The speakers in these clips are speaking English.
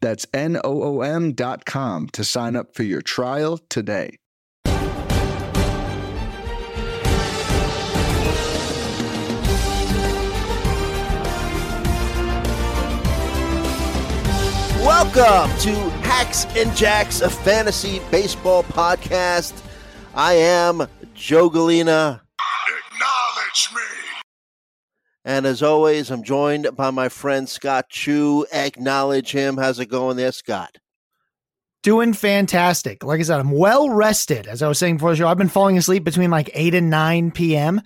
That's N O O M.com to sign up for your trial today. Welcome to Hacks and Jacks, a fantasy baseball podcast. I am Joe Gallina. Acknowledge me. And as always, I'm joined by my friend Scott Chu. Acknowledge him. How's it going there, Scott? Doing fantastic. Like I said, I'm well rested. As I was saying before the show, I've been falling asleep between like 8 and 9 p.m.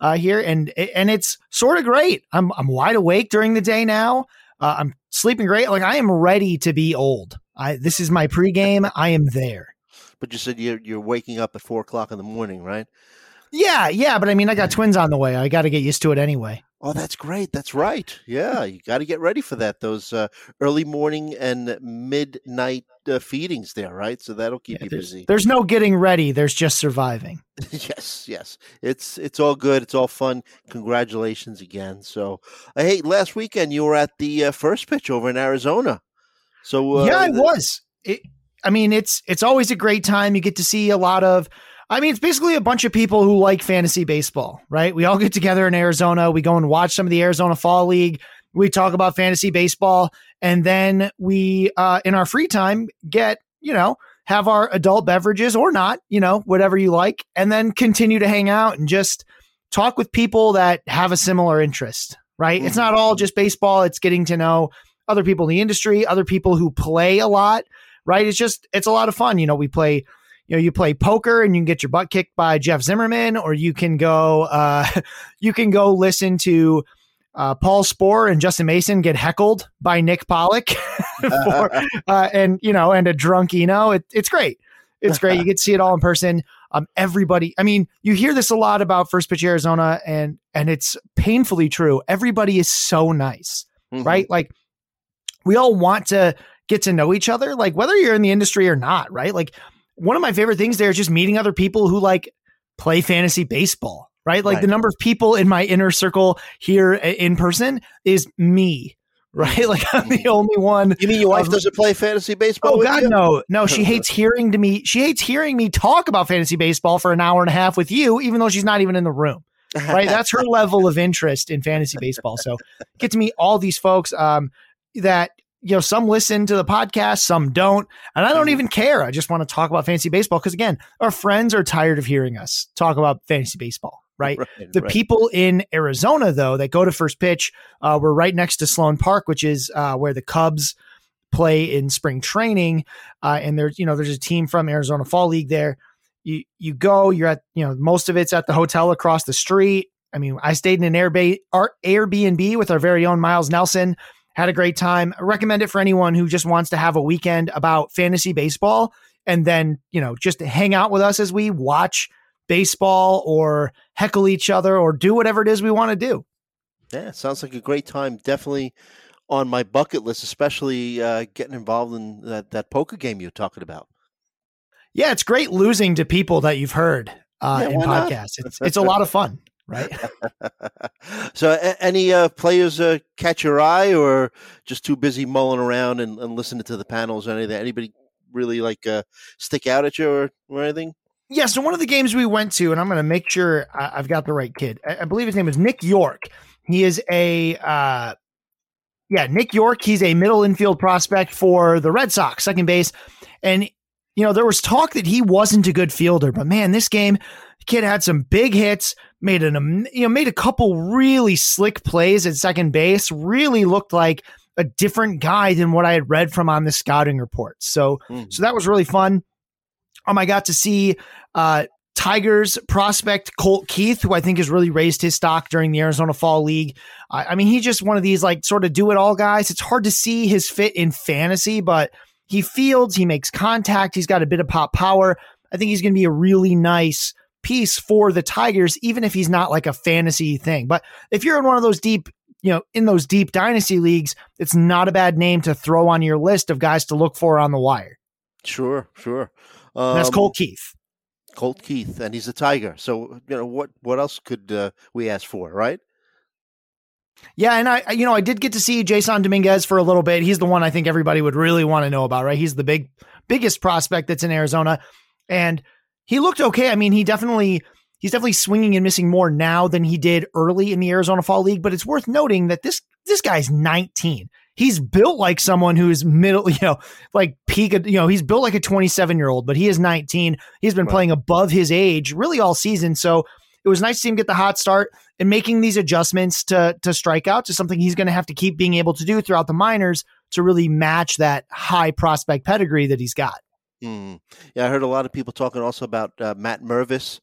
Uh, here, and and it's sort of great. I'm I'm wide awake during the day now. Uh, I'm sleeping great. Like I am ready to be old. I this is my pregame. I am there. But you said you're you're waking up at four o'clock in the morning, right? Yeah, yeah. But I mean, I got twins on the way. I got to get used to it anyway. Oh, that's great. That's right. Yeah, you got to get ready for that. Those uh, early morning and midnight uh, feedings there, right? So that'll keep Yeah, you there's, busy. there's no getting ready. There's just surviving. yes, yes. It's it's all good. It's all fun. Congratulations again. So, uh, hey, last weekend you were at the uh, first pitch over in Arizona. So uh, yeah, I was. It, I mean, it's it's always a great time. You get to see a lot of. I mean, it's basically a bunch of people who like fantasy baseball, right? We all get together in Arizona. We go and watch some of the Arizona Fall League. We talk about fantasy baseball, and then we, uh, in our free time, get you know have our adult beverages or not, you know, whatever you like, and then continue to hang out and just talk with people that have a similar interest, right? It's not all just baseball. It's getting to know other people in the industry, other people who play a lot, right? It's just, it's a lot of fun. You know, we play, you know, you play poker and you can get your butt kicked by Jeff Zimmerman, or you can go, uh, you can go listen to, uh, Paul Sporer and Justin Mason get heckled by Nick Pollack, for, uh, and you know, and a drunk Eno. It, it's great. It's great. You get to see it all in person. Um, everybody. I mean, you hear this a lot about First Pitch Arizona, and and it's painfully true. Everybody is so nice, Mhm. right? Like we all want to get to know each other, like whether you're in the industry or not, right? Like one of my favorite things there is just meeting other people who like play fantasy baseball, right? Like Right. the number of people in my inner circle here in person is me, right? Like I'm the only one. You mean your wife of- doesn't play fantasy baseball? Oh God, you? no, no. She hates hearing to me. She hates hearing me talk about fantasy baseball for an hour and a half with you, even though she's not even in the room. Right? That's her level of interest in fantasy baseball. So get to meet all these folks um, that you know. Some listen to the podcast, some don't, and I don't Mhm. even care. I just want to talk about fantasy baseball because again, our friends are tired of hearing us talk about fantasy baseball. Right? Right, The right. people in Arizona, though, that go to first pitch, uh, we're right next to Sloan Park, which is uh, where the Cubs play in spring training. Uh, and there's, you know, there's a team from Arizona Fall League there. You you go, you're at, you know, most of it's at the hotel across the street. I mean, I stayed in an our Airbnb with our very own Miles Nelson. Had a great time. I recommend it for anyone who just wants to have a weekend about fantasy baseball and then, you know, just hang out with us as we watch baseball or heckle each other or do whatever it is we want to do. Yeah, sounds like a great time. Definitely on my bucket list, especially uh, getting involved in that, that poker game you're talking about. Yeah, it's great losing to people that you've heard uh, Yeah, in not? podcasts. It's it's a lot of fun, right? so, a- any uh, players uh, catch your eye, or just too busy mulling around and, and listening to the panels or anything? Anybody really like uh, stick out at you or, or anything? yeah. So one of the games we went to, and I'm going to make sure I, I've got the right kid. I, I believe his name is Nick Yorke. He is a uh, yeah, Nick Yorke. He's a middle infield prospect for the Red Sox, second base, and you know there was talk that he wasn't a good fielder, but man, this game, kid had some big hits, made an you know made a couple really slick plays at second base. Really looked like a different guy than what I had read from on the scouting report. So Mhm. so that was really fun. Um, I got to see uh, Tigers prospect Colt Keith, who I think has really raised his stock during the Arizona Fall League. I, I mean, he's just one of these like sort of do it all guys. It's hard to see his fit in fantasy, but he fields, he makes contact, he's got a bit of pop power. I think he's going to be a really nice piece for the Tigers, even if he's not like a fantasy thing. But if you're in one of those deep, you know, in those deep dynasty leagues, it's not a bad name to throw on your list of guys to look for on the wire. Sure, sure. Um, that's Colt Keith. Colt Keith, and he's a Tiger. So you know what? What else could uh, we ask for, right? Yeah, and I, you know, I did get to see Jasson Dominguez for a little bit. He's the one I think everybody would really want to know about, right? He's the big, biggest prospect that's in Arizona, and he looked okay. I mean, he definitely, he's definitely swinging and missing more now than he did early in the Arizona Fall League. But it's worth noting that this this guy's 19. He's built like someone who's middle, you know, like peak, you know, he's built like a 27 year old, but he is 19. He's been playing above his age really all season. So it was nice to see him get the hot start and making these adjustments to to strike out to something he's going to have to keep being able to do throughout the minors to really match that high prospect pedigree that he's got. Mm. Yeah, I heard a lot of people talking also about uh, Matt Mervis,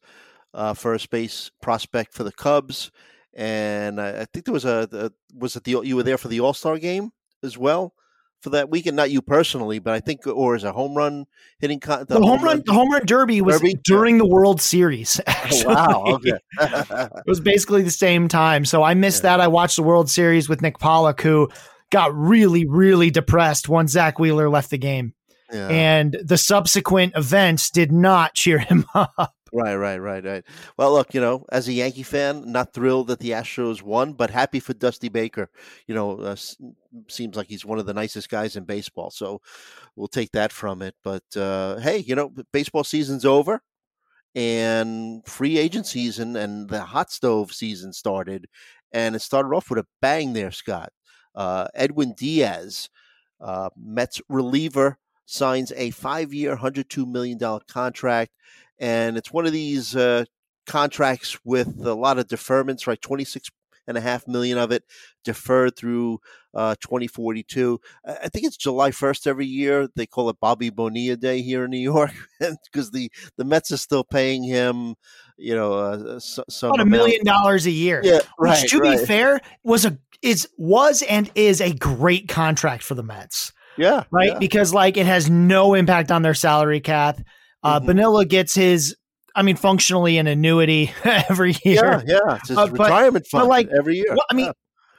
uh, first base prospect for the Cubs, and I, I think there was a, a was it the you were there for the All Star game as well for that weekend? Not you personally, but I think, or is a home run hitting con- the, the, home, run, run, the home run derby was derby? during the World Series. Actually. Oh, wow, okay. it was basically the same time, so I missed yeah. that. I watched the World Series with Nick Pollack, who got really, really depressed once Zack Wheeler left the game. Yeah. And the subsequent events did not cheer him up. Right, right, right, right. Well, look, you know, as a Yankee fan, not thrilled that the Astros won, but happy for Dusty Baker. You know, uh, seems like he's one of the nicest guys in baseball, so we'll take that from it. But uh, hey, you know, baseball season's over, and free agent season and the hot stove season started, and it started off with a bang there, Scott. Uh, Edwin Diaz, uh, Mets reliever, signs a five-year, $102 million contract and it's one of these uh, contracts with a lot of deferments, right? Twenty six and a half million of it deferred through uh, 2042. I think it's July 1st every year. They call it Bobby Bonilla Day here in New York because the, the Mets are still paying him, you know, uh, some about a million dollars a year. Yeah, right. Which, to right. be fair, was a is was and is a great contract for the Mets. Yeah, right. Yeah. Because like it has no impact on their salary cap. Uh, mm-hmm. Bonilla gets his, I mean, functionally an annuity every year. Yeah, yeah, it's his uh, retirement but, fund but like, every year. Well, I mean, yeah.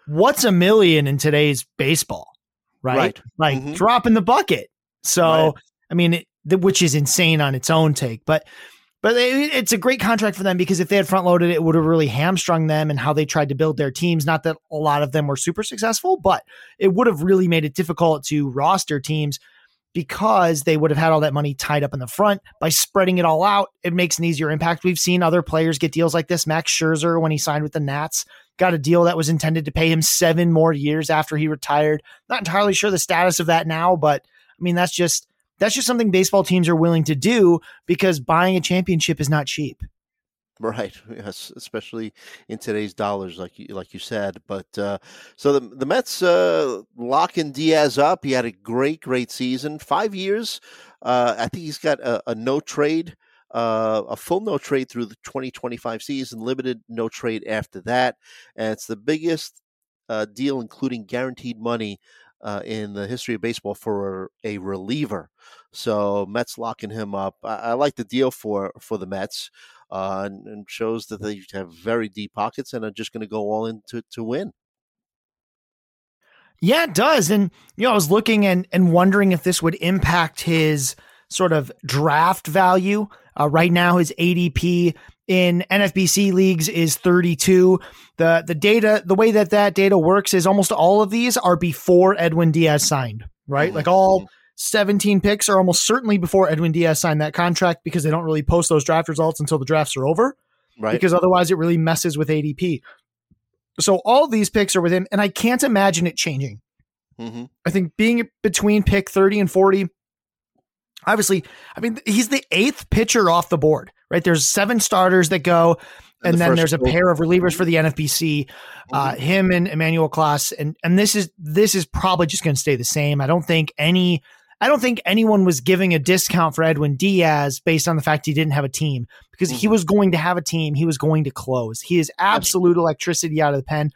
what's a million in today's baseball, right? right. Like mm-hmm. drop in the bucket. So, right. I mean, it, which is insane on its own take, but but it's a great contract for them because if they had front loaded it, would have really hamstrung them and how they tried to build their teams. Not that a lot of them were super successful, but it would have really made it difficult to roster teams because they would have had all that money tied up in the front. By spreading it all out, it makes an easier impact. We've seen other players get deals like this. Max Scherzer, when he signed with the Nats, got a deal that was intended to pay him seven more years after he retired. Not entirely sure the status of that now, but I mean, that's just that's just something baseball teams are willing to do because buying a championship is not cheap. Right. Yes, especially in today's dollars, like you, like you said. But uh, so the the Mets uh, locking Diaz up. He had a great, great season. Five years. Uh, I think he's got a, a no trade, uh, a full no trade through the 2025 season. Limited no trade after that, and it's the biggest uh, deal, including guaranteed money. Uh, in the history of baseball for a reliever, so Mets locking him up. I, I like the deal for for the Mets uh, and, and, shows that they have very deep pockets and are just going to go all in to, to win. Yeah, it does. And, you know, I was looking and, and wondering if this would impact his sort of draft value. Uh, right now, his ADP in NFBC leagues is 32. The the data, the way that that data works is almost all of these are before Edwin Diaz signed, right? Mm-hmm. Like all mm-hmm. 17 picks are almost certainly before Edwin Diaz signed that contract because they don't really post those draft results until the drafts are over. Right. Because otherwise it really messes with ADP. So all these picks are within, and I can't imagine it changing. Mm-hmm. I think being between pick 30 and 40, obviously, I mean, he's the eighth pitcher off the board, right? There's seven starters that go, and, and the then there's a pair of relievers for the NFBC, uh, mm-hmm. him and Emmanuel Clase, and and this is this is probably just going to stay the same. I don't think any I don't think anyone was giving a discount for Edwin Diaz based on the fact he didn't have a team because mm-hmm. he was going to have a team. He was going to close. He is absolute electricity out of the pen.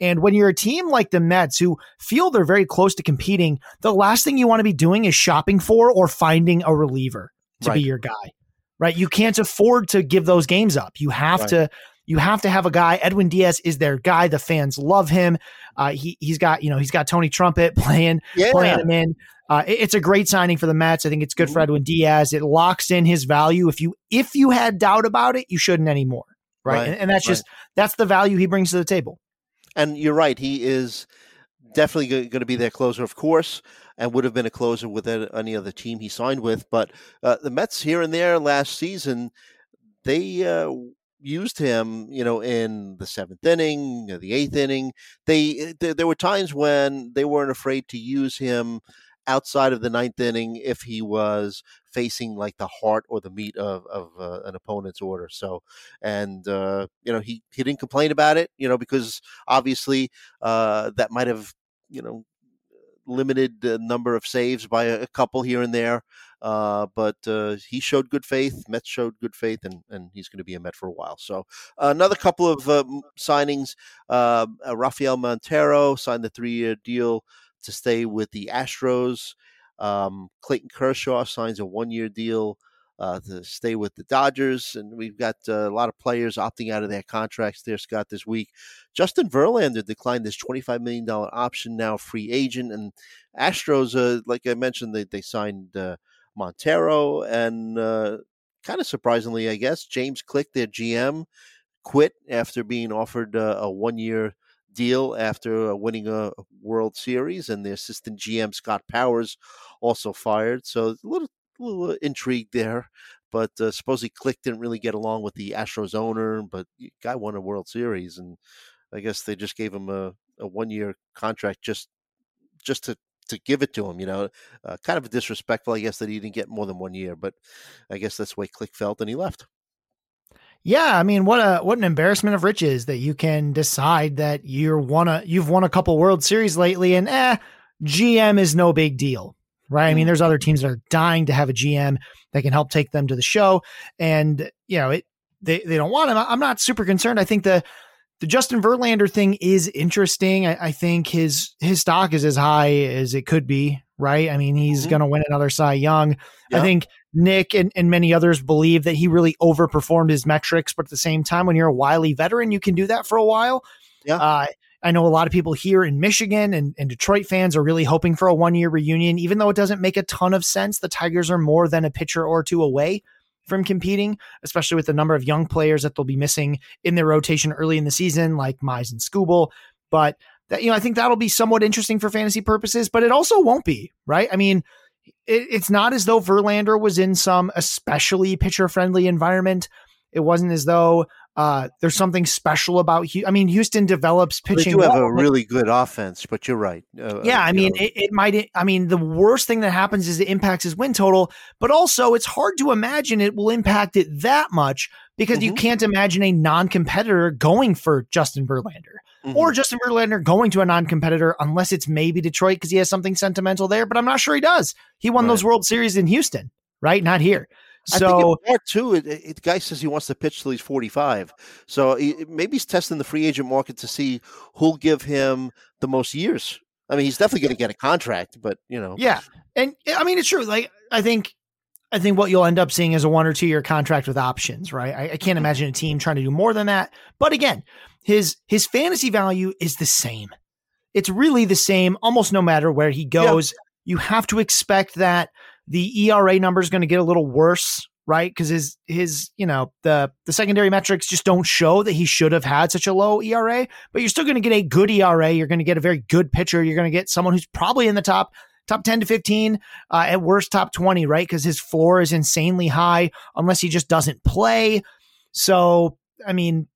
And when you're a team like the Mets who feel they're very close to competing, the last thing you want to be doing is shopping for or finding a reliever to Right. be your guy. Right? You can't afford to give those games up. You have Right. to you have to have a guy. Edwin Diaz is their guy. The fans love him. Uh, he he's got you know he's got Tony Trumpet playing Yeah. playing him in. Uh, it- it's a great signing for the Mets. I think it's good for Edwin Diaz. It locks in his value. If you if you had doubt about it, you shouldn't anymore. Right, Right, And, and that's just that's the value he brings to the table. And you're right. He is definitely going to be their closer, of course, and would have been a closer with any other team he signed with. But uh, the Mets here and there last season, they uh, used him, you know, in the seventh inning, uh, the eighth inning. They there, there were times when they weren't afraid to use him outside of the ninth inning if he was facing like the heart or the meat of, of uh, an opponent's order. So, and uh, you know, he he didn't complain about it, you know, because obviously uh, that might have, you know, limited number of saves by a, couple here and there. Uh, but uh, he showed good faith. Mets showed good faith, and, and he's going to be a Met for a while. So another couple of uh, signings. Uh, uh, Rafael Montero signed the three-year deal to stay with the Astros. Um, Clayton Kershaw signs a one-year deal uh, to stay with the Dodgers, and we've got uh, a lot of players opting out of their contracts there, Scott, this week. Justin Verlander declined this $25 million option, now free agent, and Astros, uh, like I mentioned, they, they signed uh, Montero, and uh, kind of surprisingly, I guess, James Click, their GM, quit after being offered uh, a one-year deal after winning a World Series, and the assistant GM Scott Powers also fired. So a little, little intrigue there. But uh, supposedly Click didn't really get along with the Astros owner, but guy won a World Series, and I guess they just gave him a, a one-year contract just just to to give it to him. You know, uh, kind of disrespectful, I guess, that he didn't get more than one year. But I guess that's the way Click felt, and he left. Yeah, I mean, what a what an embarrassment of riches that you can decide that you're won a you've won a couple World Series lately, and eh, GM is no big deal, right? I mean, there's other teams that are dying to have a GM that can help take them to the show, and you know, it they they don't want him. I'm not super concerned. I think the the Justin Verlander thing is interesting. I, I think his his stock is as high as it could be, right? I mean, he's Mhm. going to win another Cy Young. I think Nick and, and many others believe that he really overperformed his metrics, but at the same time, when you're a wily veteran, you can do that for a while. Yeah. Uh, I know a lot of people here in Michigan and, and Detroit fans are really hoping for a one year reunion, even though it doesn't make a ton of sense. The Tigers are more than a pitcher or two away from competing, especially with the number of young players that they'll be missing in their rotation early in the season, like Mize and Skubal. But that, you know, I think that'll be somewhat interesting for fantasy purposes, but it also won't be, right? I mean, it, it's not as though Verlander was in some especially pitcher friendly environment. It wasn't as though uh, there's something special about Houston. I mean, Houston develops They pitching. do have well, a really good offense, but you're right. Uh, yeah, I mean, it, it might. I mean, the worst thing that happens is it impacts his win total, but also it's hard to imagine it will impact it that much because you Mhm. can't imagine a non-competitor going for Justin Verlander mhm. or Justin Verlander going to a non-competitor unless it's maybe Detroit because he has something sentimental there. But I'm not sure he does. He won Right. those World Series in Houston, right? Not here. So part too, it, it, the guy says he wants to pitch till he's 45. So he, maybe he's testing the free agent market to see who'll give him the most years. I mean, he's definitely going to get a contract, but you know, Yeah, and I mean it's true. Like I think, I think what you'll end up seeing is a one or two year contract with options, right? I, I can't mm-hmm. imagine a team trying to do more than that. But again, his his fantasy value is the same. It's really the same, almost no matter where he goes. You have to expect that the ERA number is going to get a little worse, right? Because his his you know the the secondary metrics just don't show that he should have had such a low ERA. But you're still going to get a good ERA. You're going to get a very good pitcher. You're going to get someone who's probably in the top top 10 to 15 uh, at worst top 20 right because his floor is insanely high unless he just doesn't play so i mean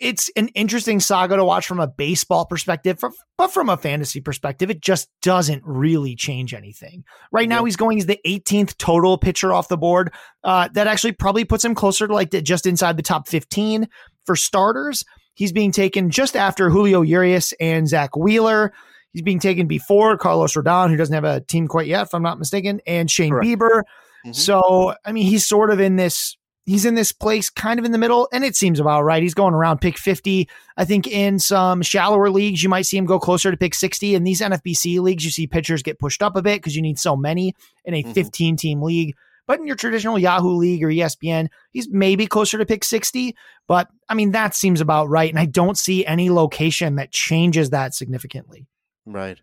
it's an interesting saga to watch from a baseball perspective but from a fantasy perspective it just doesn't really change anything right now Yeah. he's going as the 18th total pitcher off the board uh, that actually probably puts him closer to like the, just inside the top 15 for starters he's being taken just after julio urias and zack wheeler He's being taken before Carlos Rodon, who doesn't have a team quite yet, if I'm not mistaken, and Shane Correct. Bieber. Mhm. So, I mean, he's sort of in this, he's in this place kind of in the middle, and it seems about right. He's going around pick 50. I think in some shallower leagues, you might see him go closer to pick 60. In these NFBC leagues, you see pitchers get pushed up a bit because you need so many in a 15 team league. But in your traditional Yahoo league or ESPN, he's maybe closer to pick 60. But I mean, that seems about right. And I don't see any location that changes that significantly. Right.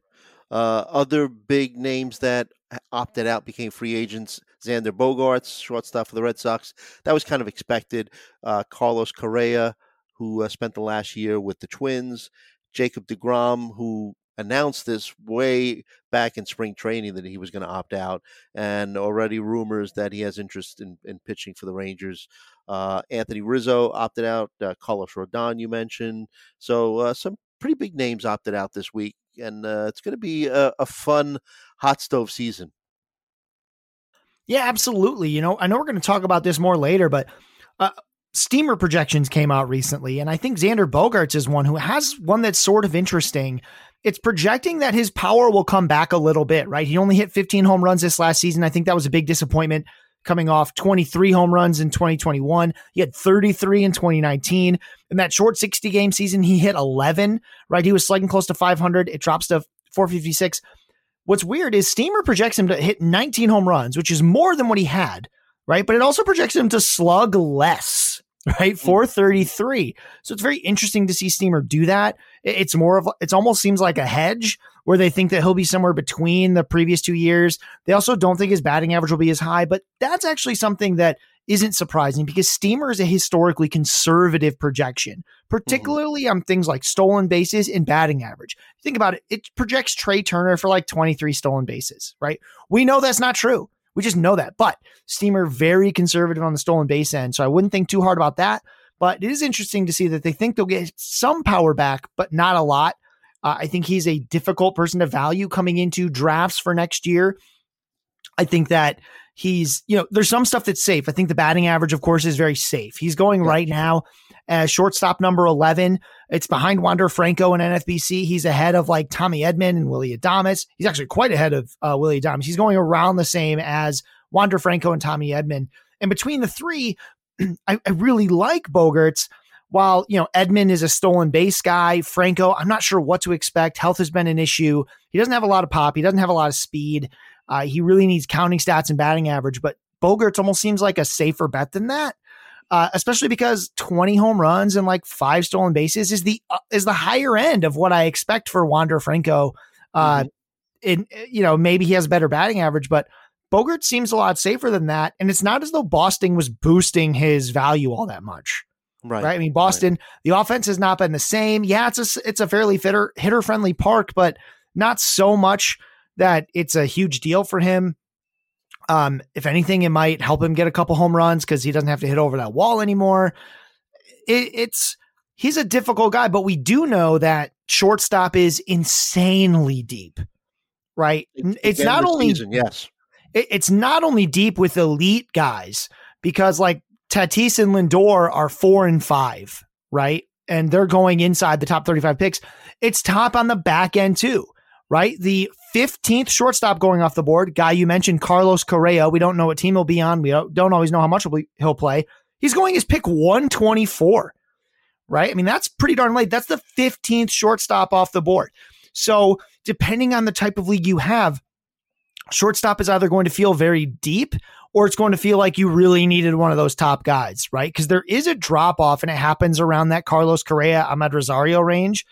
Uh, other big names that opted out became free agents. Xander Bogaerts, shortstop for the Red Sox. That was kind of expected. Uh, Carlos Correa, who uh, spent the last year with the Twins. Jacob DeGrom, who announced this way back in spring training that he was going to opt out, and already rumors that he has interest in, in pitching for the Rangers. Uh, Anthony Rizzo opted out. Uh, Carlos Rodon, you mentioned. So uh, some pretty big names opted out this week, and uh, it's going to be a, a fun hot stove season. Yeah, absolutely. You know, I know we're going to talk about this more later, but uh, steamer projections came out recently, and I think Xander Bogaerts is one who has one that's sort of interesting. It's projecting that his power will come back a little bit, right? He only hit 15 home runs this last season. I think that was a big disappointment coming off 23 home runs in 2021. He had 33 in 2019. In that short 60 game season, he hit 11, right? He was slugging close to 500. It drops to 456. What's weird is Steamer projects him to hit 19 home runs, which is more than what he had, right? But it also projects him to slug less, right? Hmm. 433. So it's very interesting to see Steamer do that. It's more of, it's almost seems like a hedge where they think that he'll be somewhere between the previous two years. They also don't think his batting average will be as high, but that's actually something that isn't surprising because Steamer is a historically conservative projection, particularly mm-hmm. on things like stolen bases and batting average. Think about it, it projects Trea Turner for like 23 stolen bases, right? We know that's not true. We just know that. But Steamer very conservative on the stolen base end, so I wouldn't think too hard about that. But it is interesting to see that they think they'll get some power back, but not a lot. Uh, I think he's a difficult person to value coming into drafts for next year. I think that he's, you know, there's some stuff that's safe. I think the batting average, of course, is very safe. He's going yeah. right now as shortstop number 11. It's behind Wander Franco and NFBC. He's ahead of like Tommy Edman and Willy Adames. He's actually quite ahead of uh, Willy Adames. He's going around the same as Wander Franco and Tommy Edman. And between the three, I, I really like Bogaerts. While, you know, Edman is a stolen base guy, Franco, I'm not sure what to expect. Health has been an issue. He doesn't have a lot of pop. He doesn't have a lot of speed. Uh, he really needs counting stats and batting average, but Bogaerts almost seems like a safer bet than that. Uh, especially because 20 home runs and like five stolen bases is the uh, is the higher end of what I expect for Wander Franco. Uh, mm-hmm. in you know maybe he has a better batting average, but Bogart seems a lot safer than that. And it's not as though Boston was boosting his value all that much. Right. right? I mean, Boston, right. the offense has not been the same. Yeah, it's a it's a fairly hitter hitter friendly park, but not so much that it's a huge deal for him. Um, if anything, it might help him get a couple home runs because he doesn't have to hit over that wall anymore. It, it's he's a difficult guy, but we do know that shortstop is insanely deep, right? It's, it's not only season, yes, it, it's not only deep with elite guys because like Tatis and Lindor are four and five, right? And they're going inside the top 35 picks. It's top on the back end too right? The 15th shortstop going off the board, guy you mentioned, Carlos Correa. We don't know what team he'll be on. We don't always know how much he'll play. He's going as pick 124, right? I mean, that's pretty darn late. That's the 15th shortstop off the board. So, depending on the type of league you have, shortstop is either going to feel very deep or it's going to feel like you really needed one of those top guys, right? Because there is a drop off and it happens around that Carlos Correa, Amed Rosario range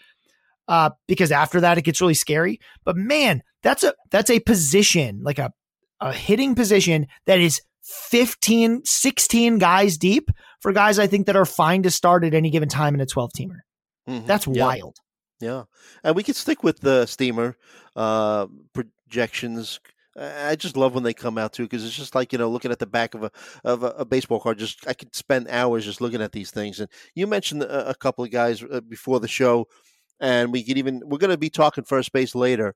uh, because after that it gets really scary. But man, that's a that's a position like a a hitting position that is 15, 16 guys deep for guys I think that are fine to start at any given time in a 12 teamer. Mm-hmm. That's yeah. wild. Yeah. And we could stick with the steamer uh, projections. I just love when they come out too because it's just like you know looking at the back of a of a, a, baseball card. Just I could spend hours just looking at these things. And you mentioned a, a couple of guys uh, before the show and we could even we're going to be talking first base later,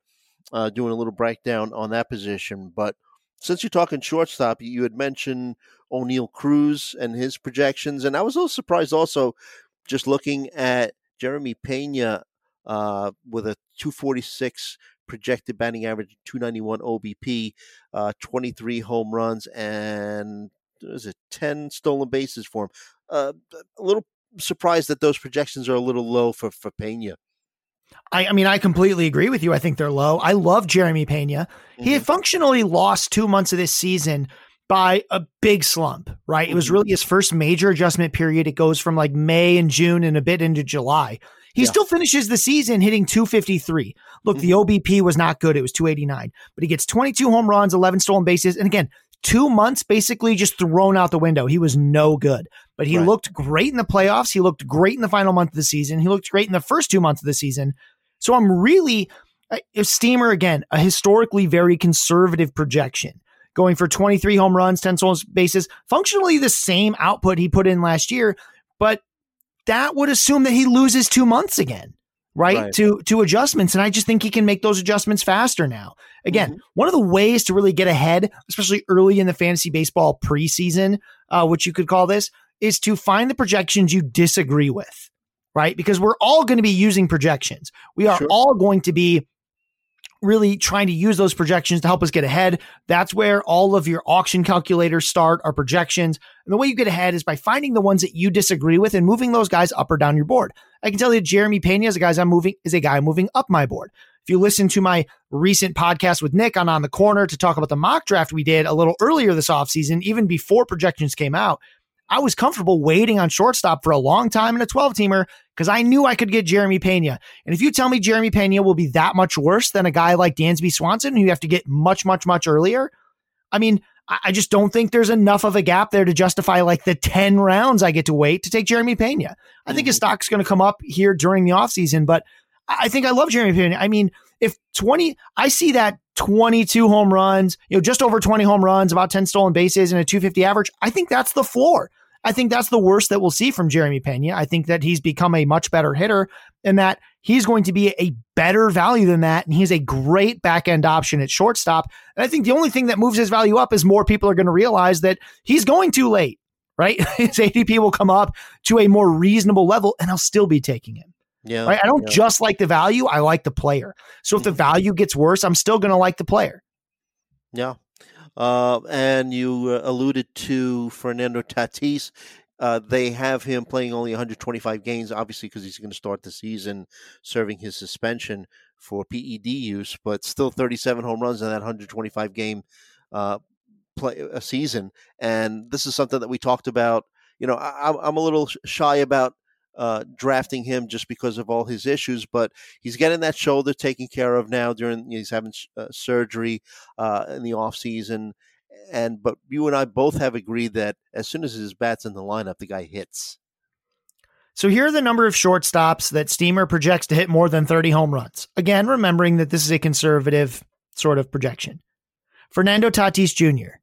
uh, doing a little breakdown on that position. But since you're talking shortstop, you had mentioned Oneil Cruz and his projections, and I was a little surprised also just looking at Jeremy Pena uh, with a 246 projected batting average, 291 OBP, uh, 23 home runs, and is it ten stolen bases for him. Uh, a little surprised that those projections are a little low for for Pena. I, I mean, I completely agree with you. I think they're low. I love Jeremy Pena. He had functionally lost two months of this season by a big slump, right? It was Mhm. really his first major adjustment period. It goes from like May and June and a bit into July. He Yeah. still finishes the season hitting 253. Look, the OBP was not good. It was 289, but he gets 22 home runs, 11 stolen bases. And again, two months basically just thrown out the window. He was no good, but he Right. looked great in the playoffs. He looked great in the final month of the season. He looked great in the first two months of the season. So I'm really, Steamer again, a historically very conservative projection going for 23 home runs, 10 stolen bases, functionally the same output he put in last year, but that would assume that he loses two months again, right? Right. To to adjustments. And I just think he can make those adjustments faster now. Again, Mhm. one of the ways to really get ahead, especially early in the fantasy baseball preseason, uh, which you could call this, is to find the projections you disagree with, right? Because we're all going to be using projections. We are Sure. all going to be really trying to use those projections to help us get ahead. That's where all of your auction calculators start, are projections. And the way you get ahead is by finding the ones that you disagree with and moving those guys up or down your board. I can tell you Jeremy Pena is a guy I'm moving is a guy moving up my board. If you listen to my recent podcast with Nick on On the Corner to talk about the mock draft we did a little earlier this offseason, even before projections came out, I was comfortable waiting on shortstop for a long time in a 12 teamer because I knew I could get Jeremy Pena. And if you tell me Jeremy Pena will be that much worse than a guy like Dansby Swanson, who you have to get much, much, much earlier, I mean, I just don't think there's enough of a gap there to justify like the 10 rounds I get to wait to take Jeremy Pena. I think his mm-hmm. stock's going to come up here during the offseason, but I I think I love Jeremy Pena. I mean, if 20, I see that 22 home runs, you know, just over 20 home runs, about 10 stolen bases and a 250 average. I think that's the floor. I think that's the worst that we'll see from Jeremy Pena. I think that he's become a much better hitter and that he's going to be a better value than that. And he's a great back end option at shortstop. And I think the only thing that moves his value up is more people are going to realize that he's going too late, right? his ADP will come up to a more reasonable level and I'll still be taking him. Yeah, Right? I don't yeah. just like the value, I like the player. So if the Mhm. value gets worse, I'm still going to like the player. Yeah. Uh, and you uh, alluded to Fernando Tatis. Uh, they have him playing only 125 games, obviously, because he's going to start the season serving his suspension for PED use, but still 37 home runs in that 125 game uh, play a season. And this is something that we talked about. You know, I, I'm a little shy about uh, drafting him just because of all his issues, but he's getting that shoulder taken care of now. During he's having uh, surgery uh, in the off season, and but you and I both have agreed that as soon as his bat's in the lineup, the guy hits. So here are the number of shortstops that Steamer projects to hit more than 30 home runs. Again, remembering that this is a conservative sort of projection. Fernando Tatis Jr.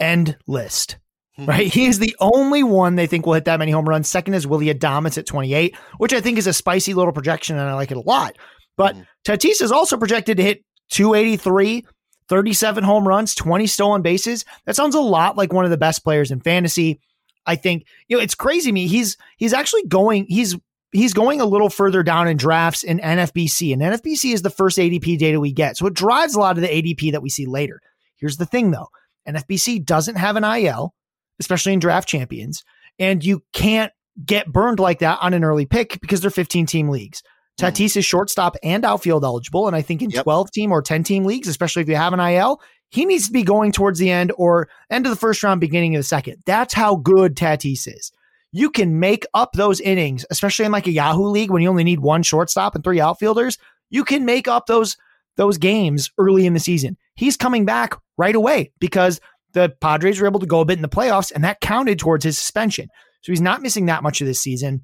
End list. Right? He is the only one they think will hit that many home runs. Second is Willy Adames at 28, which I think is a spicy little projection and I like it a lot. But Mhm. Tatis is also projected to hit 283, 37 home runs, 20 stolen bases. That sounds a lot like one of the best players in fantasy. I think, you know, it's crazy to me. He's he's actually going, he's he's going a little further down in drafts in NFBC. And NFBC is the first ADP data we get. So it drives a lot of the ADP that we see later. Here's the thing though. NFBC doesn't have an IL, especially in draft champions, and you can't get burned like that on an early pick because they're 15 team leagues. Hmm. Tatis is shortstop and outfield eligible. And I think in Yep. 12 team or 10 team leagues, especially if you have an IL, he needs to be going towards the end or end of the first round, beginning of the second. That's how good Tatis is. You can make up those innings, especially in like a Yahoo league when you only need one shortstop and three outfielders. You can make up those those games early in the season. He's coming back right away because the Padres were able to go a bit in the playoffs, and that counted towards his suspension. So he's not missing that much of this season.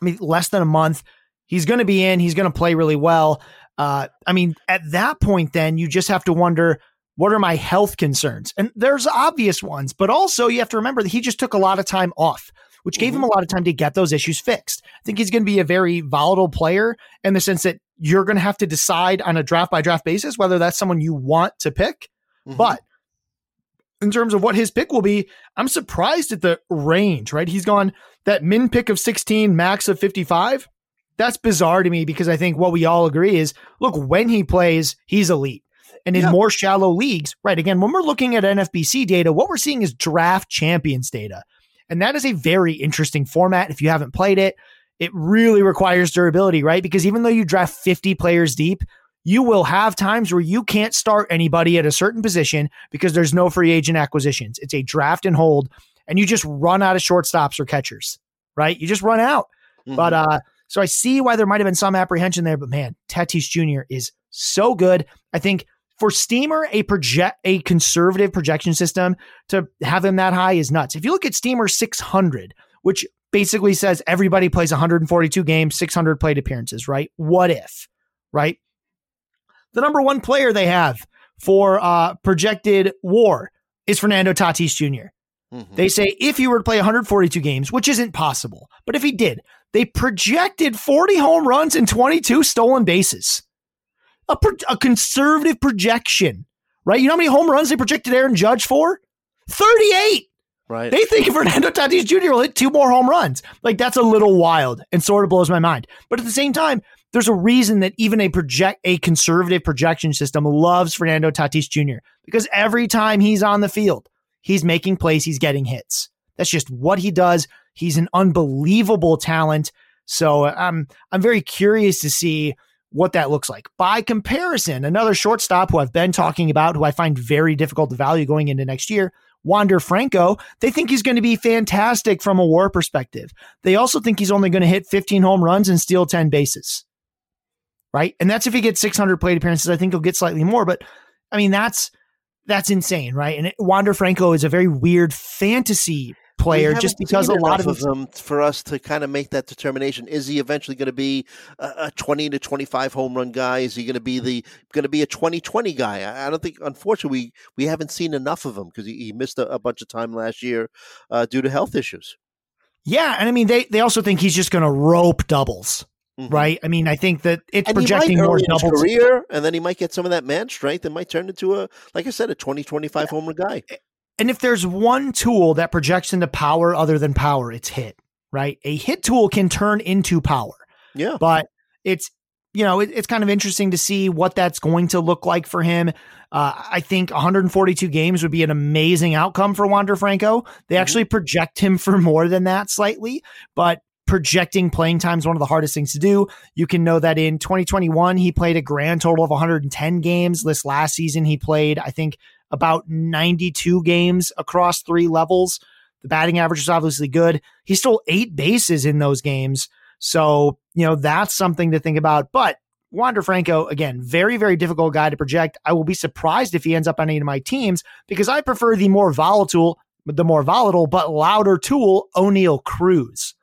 I mean, less than a month. He's going to be in. He's going to play really well. Uh, I mean, at that point, then you just have to wonder what are my health concerns? And there's obvious ones, but also you have to remember that he just took a lot of time off, which gave him a lot of time to get those issues fixed. I think he's going to be a very volatile player in the sense that you're going to have to decide on a draft by draft basis whether that's someone you want to pick. Mhm. But in terms of what his pick will be, I'm surprised at the range, right? He's gone that min pick of 16, max of 55. That's bizarre to me because I think what we all agree is look, when he plays, he's elite. And in Yeah. more shallow leagues, right? Again, when we're looking at NFBC data, what we're seeing is draft champions data. And that is a very interesting format. If you haven't played it, it really requires durability, right? Because even though you draft 50 players deep, you will have times where you can't start anybody at a certain position because there's no free agent acquisitions. It's a draft and hold, and you just run out of shortstops or catchers, right? You just run out. But Mhm. uh, so I see why there might have been some apprehension there. But man, Tatis Jr. is so good. I think for Steamer, a project a conservative projection system to have him that high is nuts. If you look at Steamer 600, which basically says everybody plays 142 games, 600 plate appearances, right? What if, right? The number one player they have for uh, projected WAR is Fernando Tatis Jr. Mhm. They say if he were to play 142 games, which isn't possible, but if he did, they projected 40 home runs and 22 stolen bases. A, pro- a conservative projection, right? You know how many home runs they projected Aaron Judge for? 38. right. They think Fernando Tatis Jr. will hit two more home runs. Like that's a little wild and sort of blows my mind. But at the same time, there's a reason that even a project a conservative projection system loves Fernando Tatis Jr. because every time he's on the field, he's making plays, he's getting hits. That's just what he does. He's an unbelievable talent. So I'm I'm very curious to see what that looks like. By comparison, another shortstop who I've been talking about, who I find very difficult to value going into next year, Wander Franco, they think he's going to be fantastic from a war perspective. They also think he's only going to hit 15 home runs and steal 10 bases. Right? And that's if he gets 600 plate appearances. I think he'll get slightly more, but I mean that's that's insane, right? And it, Wander Franco is a very weird fantasy player just because a lot of of them for us to kind of make that determination. Is he eventually going to be a, a twenty to twenty-five home run guy? Is he going to be the going to be a 20-20 guy? I, I don't think. Unfortunately, we, we haven't seen enough of him because he, he missed a, a bunch of time last year uh, due to health issues. Yeah, and I mean they they also think he's just going to rope doubles, Mhm. right? I mean I think that it's And projecting more early in his doubles. career, and then he might get some of that man strength and might turn into a, like I said, a 20-25 home run guy. And if there's one tool that projects into power other than power, it's hit, right? A hit tool can turn into power, Yeah, but it's you know it, it's kind of interesting to see what that's going to look like for him. Uh, I think 142 games would be an amazing outcome for Wander Franco. They Mhm. actually project him for more than that slightly, but projecting playing time is one of the hardest things to do. You can know that in 2021 he played a grand total of 110 games. This last season he played, I think, about 92 games across three levels. The batting average is obviously good. He stole eight bases in those games. So, you know, that's something to think about. But Wander Franco, again, very, very difficult guy to project. I will be surprised if he ends up on any of my teams because I prefer the more volatile, the more volatile but louder tool, Oneil Cruz.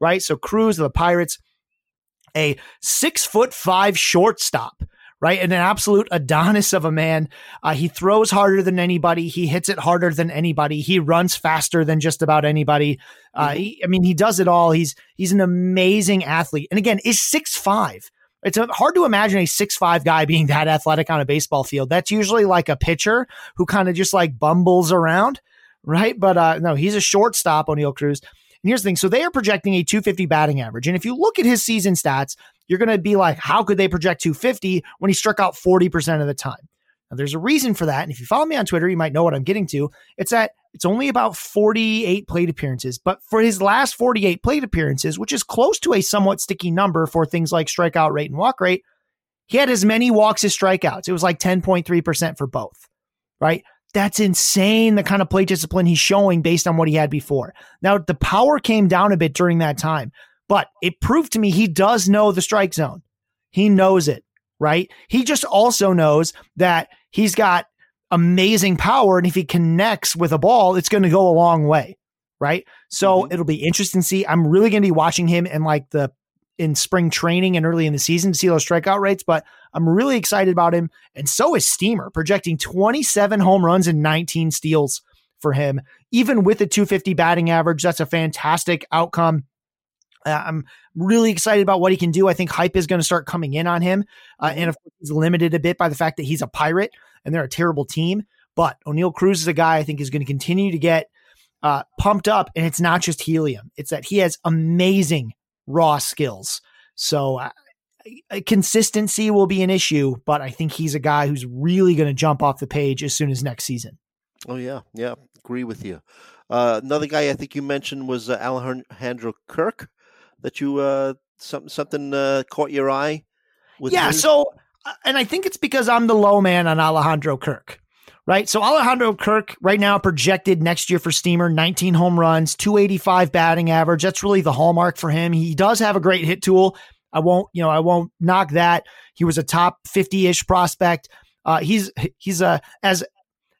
Right? So Cruz of the Pirates, a six foot five shortstop, right? And an absolute Adonis of a man. Uh, he throws harder than anybody. He hits it harder than anybody. He runs faster than just about anybody. Uh, he, I mean, he does it all. He's he's an amazing athlete. And again, is six five. It's hard to imagine a six five guy being that athletic on a baseball field. That's usually like a pitcher who kind of just like bumbles around, right? But uh, no, he's a shortstop, Oneil Cruz. And here's the thing: so they are projecting a 250 batting average, and if you look at his season stats, you're going to be like, how could they project 250 when he struck out 40% of the time? Now, there's a reason for that. And if you follow me on Twitter, you might know what I'm getting to. It's that it's only about 48 plate appearances, but for his last 48 plate appearances, which is close to a somewhat sticky number for things like strikeout rate and walk rate, he had as many walks as strikeouts. It was like 10.3% for both, right? That's insane, the kind of play discipline he's showing based on what he had before. Now, the power came down a bit during that time, but it proved to me he does know the strike zone. He knows it, right? He just also knows that he's got amazing power. And if he connects with a ball, it's going to go a long way, right? So Mhm. it'll be interesting to see. I'm really going to be watching him in like the in spring training and early in the season to see those strikeout rates, but I'm really excited about him. And so is Steamer, projecting 27 home runs and 19 steals for him. Even with a 250 batting average, that's a fantastic outcome. Uh, I'm really excited about what he can do. I think hype is going to start coming in on him. Uh, and of course, he's limited a bit by the fact that he's a pirate and they're a terrible team. But Oneil Cruz is a guy I think is going to continue to get uh, pumped up. And it's not just helium, it's that he has amazing raw skills. So uh, consistency will be an issue, but I think he's a guy who's really going to jump off the page as soon as next season. Oh yeah, yeah, agree with you. Uh, another guy I think you mentioned was uh, Alejandro Kirk. That you uh, something something uh, caught your eye. yeah, his? so uh, and I think it's because I'm the low man on Alejandro Kirk. Right. So Alejandro Kirk right now projected next year for Steamer, 19 home runs, 285 batting average. That's really the hallmark for him. He does have a great hit tool. I won't, you know, I won't knock that. He was a top 50-ish prospect. Uh, he's he's a as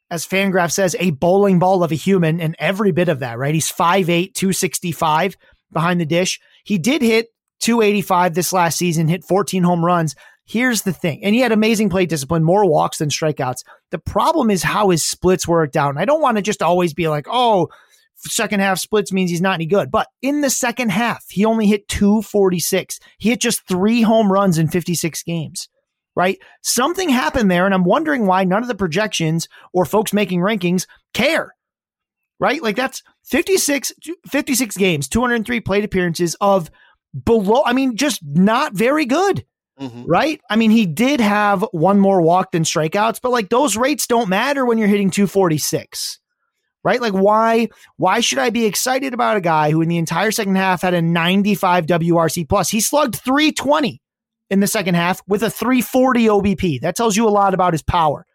as Fangraph says, a bowling ball of a human, and every bit of that, right? He's 5'8, 265 behind the dish. He did hit 285 this last season, hit 14 home runs. Here's the thing, and he had amazing plate discipline, more walks than strikeouts. The problem is how his splits worked out. And I don't want to just always be like, oh, second half splits means he's not any good. But in the second half, he only hit 246. He hit just three home runs in 56 games, right? Something happened there. And I'm wondering why none of the projections or folks making rankings care, right? Like that's 56, 56 games, 203 plate appearances of below, I mean, just not very good. Mm-hmm. Right? I mean, he did have one more walk than strikeouts, but like those rates don't matter when you're hitting 246 right? Like why why should I be excited about a guy who in the entire second half had a 95 WRC plus? He slugged 320 in the second half with a 340 OBP. That tells you a lot about his power,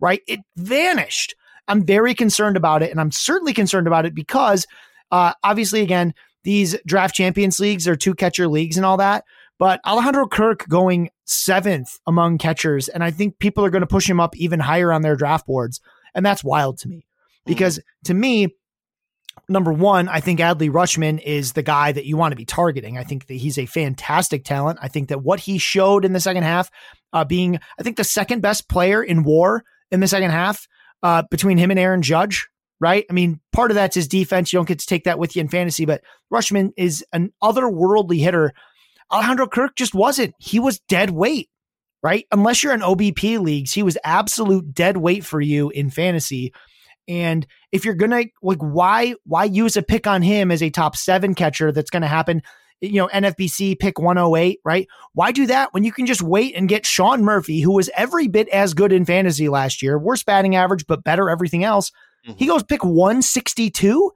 right? It vanished. I'm very concerned about it, and I'm certainly concerned about it because uh, obviously, again, these draft champions leagues are two catcher leagues and all that. But Alejandro Kirk going seventh among catchers, and I think people are going to push him up even higher on their draft boards. And that's wild to me. Because to me, number one, I think Adley Rutschman is the guy that you want to be targeting. I think that he's a fantastic talent. I think that what he showed in the second half, uh, being, I think, the second best player in war in the second half uh, between him and Aaron Judge, right? I mean, part of that's his defense. You don't get to take that with you in fantasy, but Rushman is an otherworldly hitter. Alejandro Kirk just wasn't. He was dead weight, right? Unless you're in OBP leagues, he was absolute dead weight for you in fantasy. And if you're gonna like, why why use a pick on him as a top seven catcher? That's going to happen. You know, NFBC pick 108, right? Why do that when you can just wait and get Sean Murphy, who was every bit as good in fantasy last year, worse batting average, but better everything else. Mm-hmm. He goes pick 162,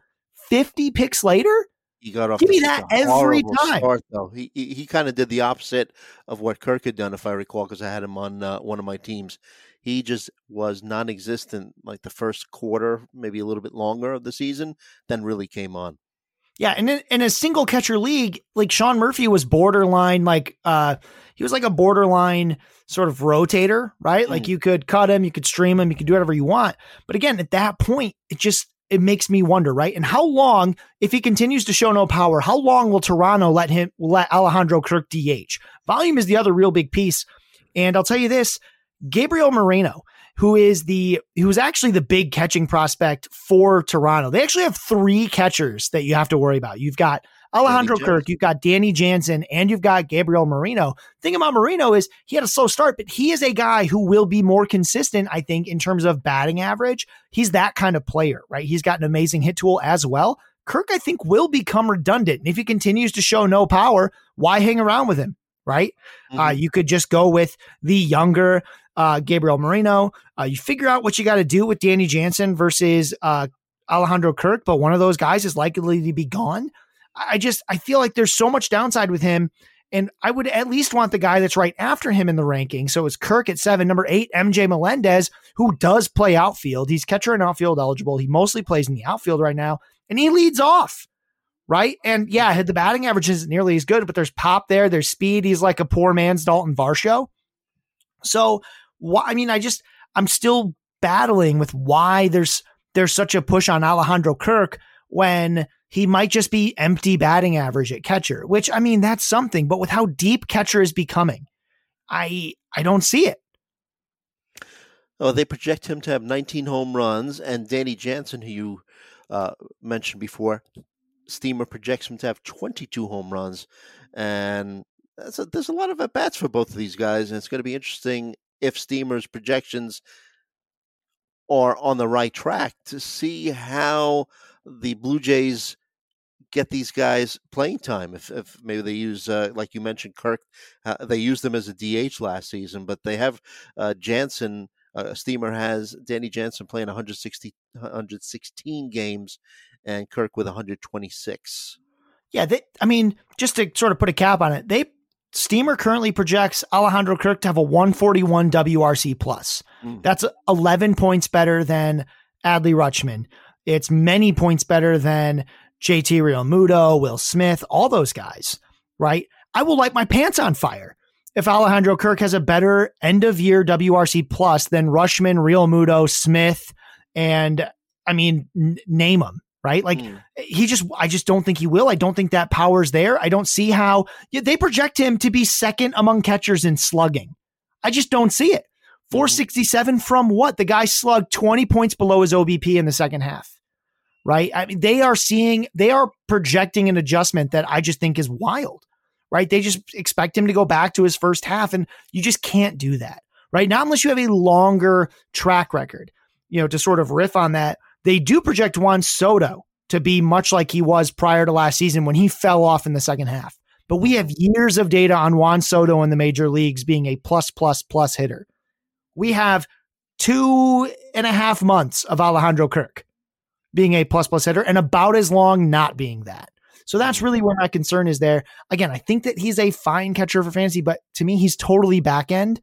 50 picks later. He got off. Give me that every time. Start, though he he, he kind of did the opposite of what Kirk had done, if I recall, because I had him on uh, one of my teams he just was non-existent like the first quarter, maybe a little bit longer of the season, then really came on. Yeah, and in, in, a single catcher league, like Sean Murphy was borderline, like uh, he was like a borderline sort of rotator, right? Mm. Like you could cut him, you could stream him, you could do whatever you want. But again, at that point, it just it makes me wonder, right? And how long, if he continues to show no power, how long will Toronto let him let Alejandro Kirk DH? Volume is the other real big piece. And I'll tell you this, Gabriel Moreno, who is the who's actually the big catching prospect for Toronto. They actually have three catchers that you have to worry about. You've got Alejandro Kirk, you've got Danny Jansen, and you've got Gabriel Moreno. thing about Moreno is he had a slow start, but he is a guy who will be more consistent, I think, in terms of batting average. He's that kind of player, right? He's got an amazing hit tool as well. Kirk, I think, will become redundant. And if he continues to show no power, why hang around with him? Right? Uh, mm-hmm. Uh, you could just go with the younger, uh, Gabriel Moreno. Uh, you figure out what you got to do with Danny Jansen versus uh, Alejandro Kirk, but one of those guys is likely to be gone. I just I feel like there's so much downside with him, and I would at least want the guy that's right after him in the ranking. So it's Kirk at seven, number eight, MJ Melendez, who does play outfield. He's catcher and outfield eligible. He mostly plays in the outfield right now, and he leads off. Right. And yeah, the batting average isn't nearly as good, but there's pop there. There's speed. He's like a poor man's Dalton Varsho. So why, I mean, I just, I'm still battling with why there's, there's such a push on Alejandro Kirk when he might just be empty batting average at catcher, which I mean, that's something, but with how deep catcher is becoming, I, I don't see it. Oh, they project him to have 19 home runs, and Danny Jansen, who you uh, mentioned before, Steamer projects him to have 22 home runs, and a, there's a lot of at bats for both of these guys, and it's going to be interesting if Steamer's projections are on the right track to see how the Blue Jays get these guys playing time. If, if maybe they use, uh, like you mentioned, Kirk, uh, they used them as a DH last season, but they have uh, Jansen. Uh, Steamer has Danny Jansen playing 160, 116 games, and Kirk with 126. Yeah, they, I mean, just to sort of put a cap on it, they Steamer currently projects Alejandro Kirk to have a 141 WRC plus. Mm. That's 11 points better than Adley Rutschman. It's many points better than JT Realmuto, Will Smith, all those guys, right? I will light my pants on fire if Alejandro Kirk has a better end of year WRC plus than Rutschman, Realmuto, Smith, and I mean, n- name them, right? Like mm. he just, I just don't think he will. I don't think that power's there. I don't see how they project him to be second among catchers in slugging. I just don't see it. Mm-hmm. 467 from what? The guy slugged 20 points below his OBP in the second half right? I mean, they are seeing, they are projecting an adjustment that I just think is wild, right? They just expect him to go back to his first half, and you just can't do that, right? Not unless you have a longer track record, you know, to sort of riff on that. They do project Juan Soto to be much like he was prior to last season when he fell off in the second half. But we have years of data on Juan Soto in the major leagues being a plus, plus, plus hitter. We have two and a half months of Alejandro Kirk being a plus plus hitter and about as long not being that. So that's mm. really where my concern is there. Again, I think that he's a fine catcher for fantasy, but to me, he's totally back end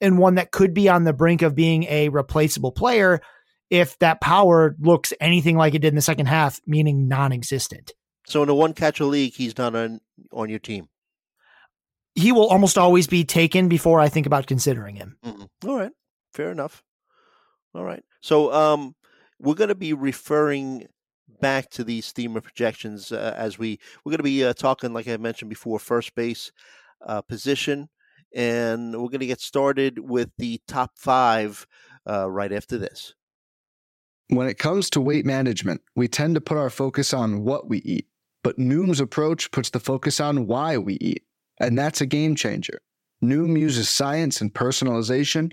and one that could be on the brink of being a replaceable player if that power looks anything like it did in the second half, meaning non existent. So in a one catcher league, he's not on on your team. He will almost always be taken before I think about considering him. Mm-hmm. All right, fair enough. All right. So um, we're going to be referring back to these steamer projections uh, as we we're going to be uh, talking like i mentioned before first base uh, position and we're going to get started with the top five uh, right after this when it comes to weight management we tend to put our focus on what we eat but noom's approach puts the focus on why we eat and that's a game changer noom uses science and personalization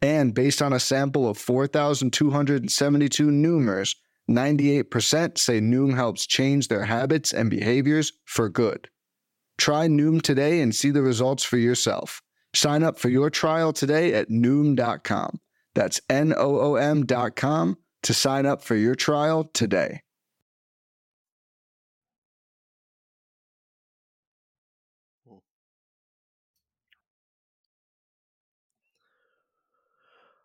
And based on a sample of 4,272 Noomers, 98% say Noom helps change their habits and behaviors for good. Try Noom today and see the results for yourself. Sign up for your trial today at Noom.com. That's N O O M.com to sign up for your trial today.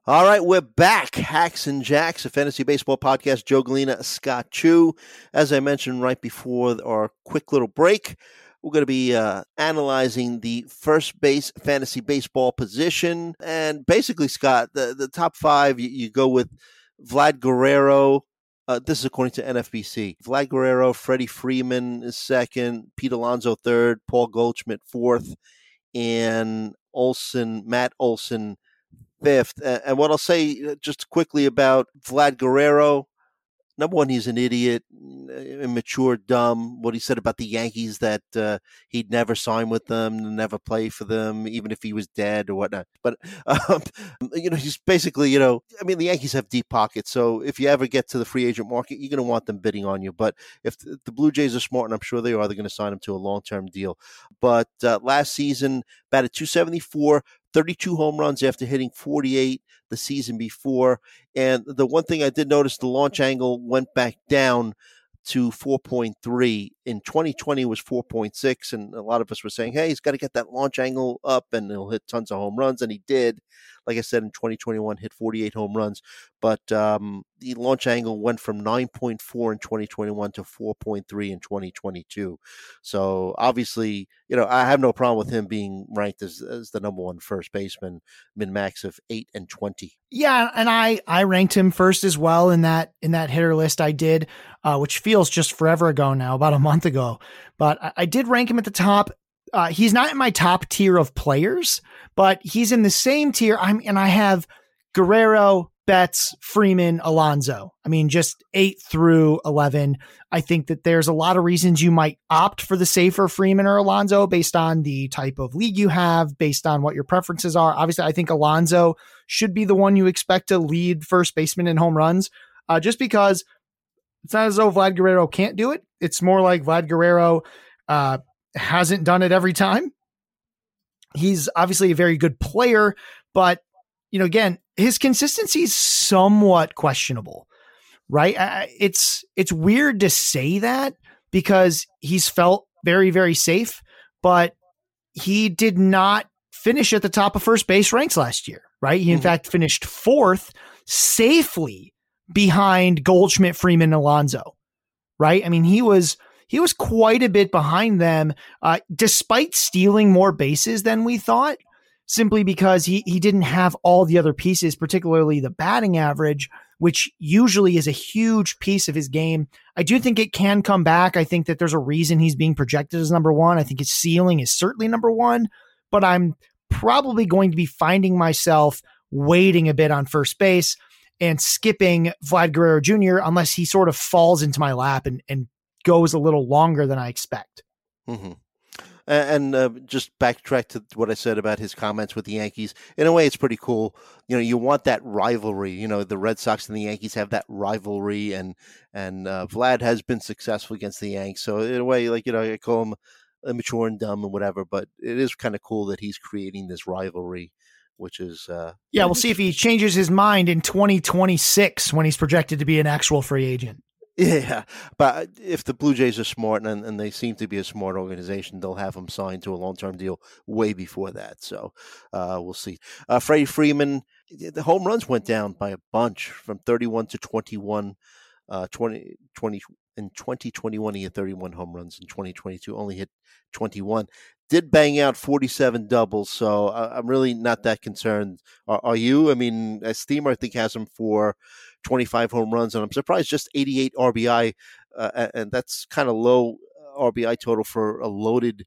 All right, we're back. Hacks and Jacks, a fantasy baseball podcast. Joe Gallina, Scott Chu. As I mentioned right before our quick little break, we're going to be uh, analyzing the first base fantasy baseball position. And basically, Scott, the, the top five, you, you go with Vlad Guerrero. Uh, this is according to NFBC. Vlad Guerrero, Freddie Freeman is second, Pete Alonso third, Paul Goldschmidt fourth, and Olson, Matt Olson fifth. And what I'll say uh, just quickly about Vlad Guerrero, number one, he's an idiot, immature, dumb. What he said about the Yankees that uh, he'd never sign with them, never play for them, even if he was dead or whatnot. But um, you know, he's basically, you know, I mean, the Yankees have deep pockets, so if you ever get to the free agent market, you're going to want them bidding on you. But if the Blue Jays are smart, and I'm sure they are, they're going to sign him to a long term deal. But uh, last season, batted 274. 32 home runs after hitting 48 the season before. And the one thing I did notice, the launch angle went back down to 4.3. In 2020 was 4.6, and a lot of us were saying, "Hey, he's got to get that launch angle up, and he'll hit tons of home runs," and he did. Like I said, in 2021, hit 48 home runs, but um, the launch angle went from 9.4 in 2021 to 4.3 in 2022. So obviously, you know, I have no problem with him being ranked as, as the number one first baseman, min max of eight and 20. Yeah, and I I ranked him first as well in that in that hitter list I did, uh, which feels just forever ago now, about a month ago. But I, I did rank him at the top. Uh, he's not in my top tier of players, but he's in the same tier. I'm and I have Guerrero, Betts, Freeman, Alonso. I mean, just eight through 11. I think that there's a lot of reasons you might opt for the safer Freeman or Alonso based on the type of league you have, based on what your preferences are. Obviously, I think Alonso should be the one you expect to lead first baseman in home runs, uh, just because it's not as though Vlad Guerrero can't do it. It's more like Vlad Guerrero uh, hasn't done it every time. He's obviously a very good player, but you know, again, his consistency is somewhat questionable, right? It's it's weird to say that because he's felt very very safe, but he did not finish at the top of first base ranks last year, right? He in mm-hmm. fact finished fourth safely behind Goldschmidt, Freeman, and Alonso, right? I mean, he was he was quite a bit behind them, uh, despite stealing more bases than we thought simply because he, he didn't have all the other pieces, particularly the batting average, which usually is a huge piece of his game. I do think it can come back. I think that there's a reason he's being projected as number one. I think his ceiling is certainly number one, but I'm probably going to be finding myself waiting a bit on first base and skipping Vlad Guerrero Jr. unless he sort of falls into my lap and, and goes a little longer than I expect. Mm-hmm. And uh, just backtrack to what I said about his comments with the Yankees. In a way, it's pretty cool. You know, you want that rivalry. You know, the Red Sox and the Yankees have that rivalry, and and uh, Vlad has been successful against the Yanks. So in a way, like you know, I call him immature and dumb and whatever, but it is kind of cool that he's creating this rivalry which is uh, yeah. We'll see if he changes his mind in 2026 when he's projected to be an actual free agent. Yeah, but if the Blue Jays are smart and, and they seem to be a smart organization, they'll have him signed to a long term deal way before that. So uh, we'll see. Uh, Freddie Freeman, the home runs went down by a bunch from 31 to 21. Uh, 20, 20, in 2021, he had 31 home runs. In 2022, only hit 21. Did bang out 47 doubles, so I'm really not that concerned. Are, are you? I mean, Steamer, I think, has him for 25 home runs, and I'm surprised just 88 RBI, uh, and that's kind of low uh, RBI total for a loaded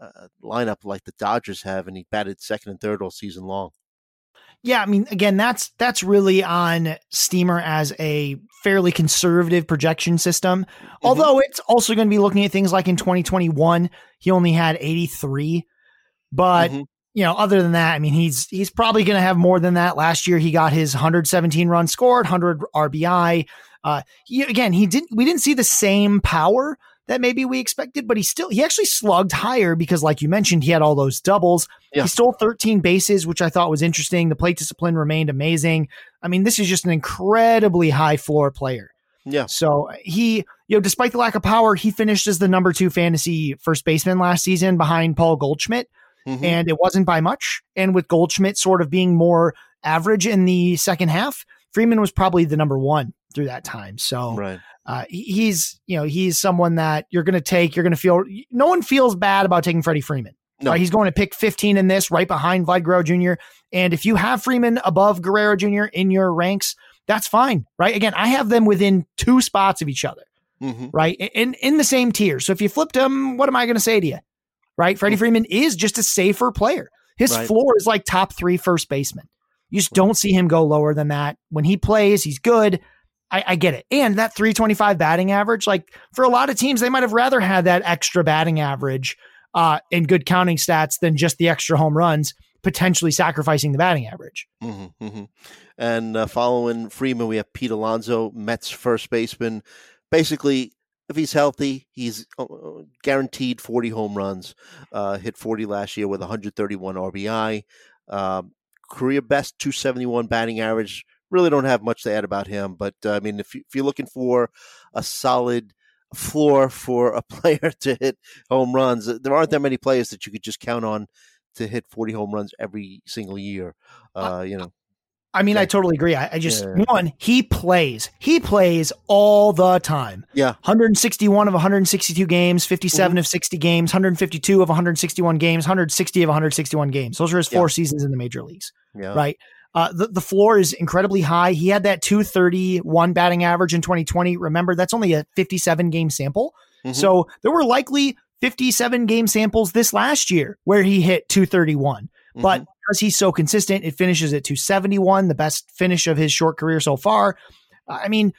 uh, lineup like the Dodgers have, and he batted second and third all season long. Yeah, I mean, again, that's that's really on Steamer as a fairly conservative projection system. Mm-hmm. Although it's also going to be looking at things like in 2021, he only had 83, but mm-hmm you know, other than that, I mean, he's he's probably going to have more than that. Last year, he got his 117 runs scored, 100 RBI. Uh, he, again, he didn't. We didn't see the same power that maybe we expected, but he still he actually slugged higher because, like you mentioned, he had all those doubles. Yeah. He stole 13 bases, which I thought was interesting. The plate discipline remained amazing. I mean, this is just an incredibly high floor player. Yeah. So he, you know, despite the lack of power, he finished as the number two fantasy first baseman last season behind Paul Goldschmidt mm-hmm. and it wasn't by much. And with Goldschmidt sort of being more average in the second half, Freeman was probably the number one through that time. So right. uh, he's, you know, he's someone that you're going to take. You're going to feel. No one feels bad about taking Freddie Freeman. No. Right? He's going to pick 15 in this, right behind Vlad Guerrero Jr. And if you have Freeman above Guerrero Jr. in your ranks, that's fine, right? Again, I have them within two spots of each other, mm-hmm. right? In in the same tier. So if you flipped them, what am I going to say to you? Right? Freddie Freeman is just a safer player. His right. floor is like top three first baseman. You just don't see him go lower than that. When he plays, he's good. I, I, get it. And that 325 batting average, like for a lot of teams, they might have rather had that extra batting average uh, and good counting stats than just the extra home runs, potentially sacrificing the batting average. Mm-hmm, mm-hmm. And uh, following Freeman, we have Pete Alonso, Mets first baseman. Basically, if he's healthy, he's uh, uh, guaranteed 40 home runs. Uh, hit 40 last year with 131 RBI. Um, career best 271 batting average. Really don't have much to add about him, but uh, I mean, if, you, if you're looking for a solid floor for a player to hit home runs, there aren't that many players that you could just count on to hit 40 home runs every single year. Uh, you know, I mean, Yeah. I totally agree. I, I just Yeah. one, he plays. He plays all the time. yeah, 161 of 162 games, 57 Mm-hmm. of 60 games, 152 of 161 games, 160 of 161 games. Those are his four Yeah. seasons in the major leagues, yeah, right? Uh, the, the floor is incredibly high. He had that 231 batting average in 2020. Remember, that's only a 57 game sample. Mhm. So there were likely 57 game samples this last year where he hit 231. But Mhm. Because he's so consistent, it finishes at 271, the best finish of his short career so far. I mean,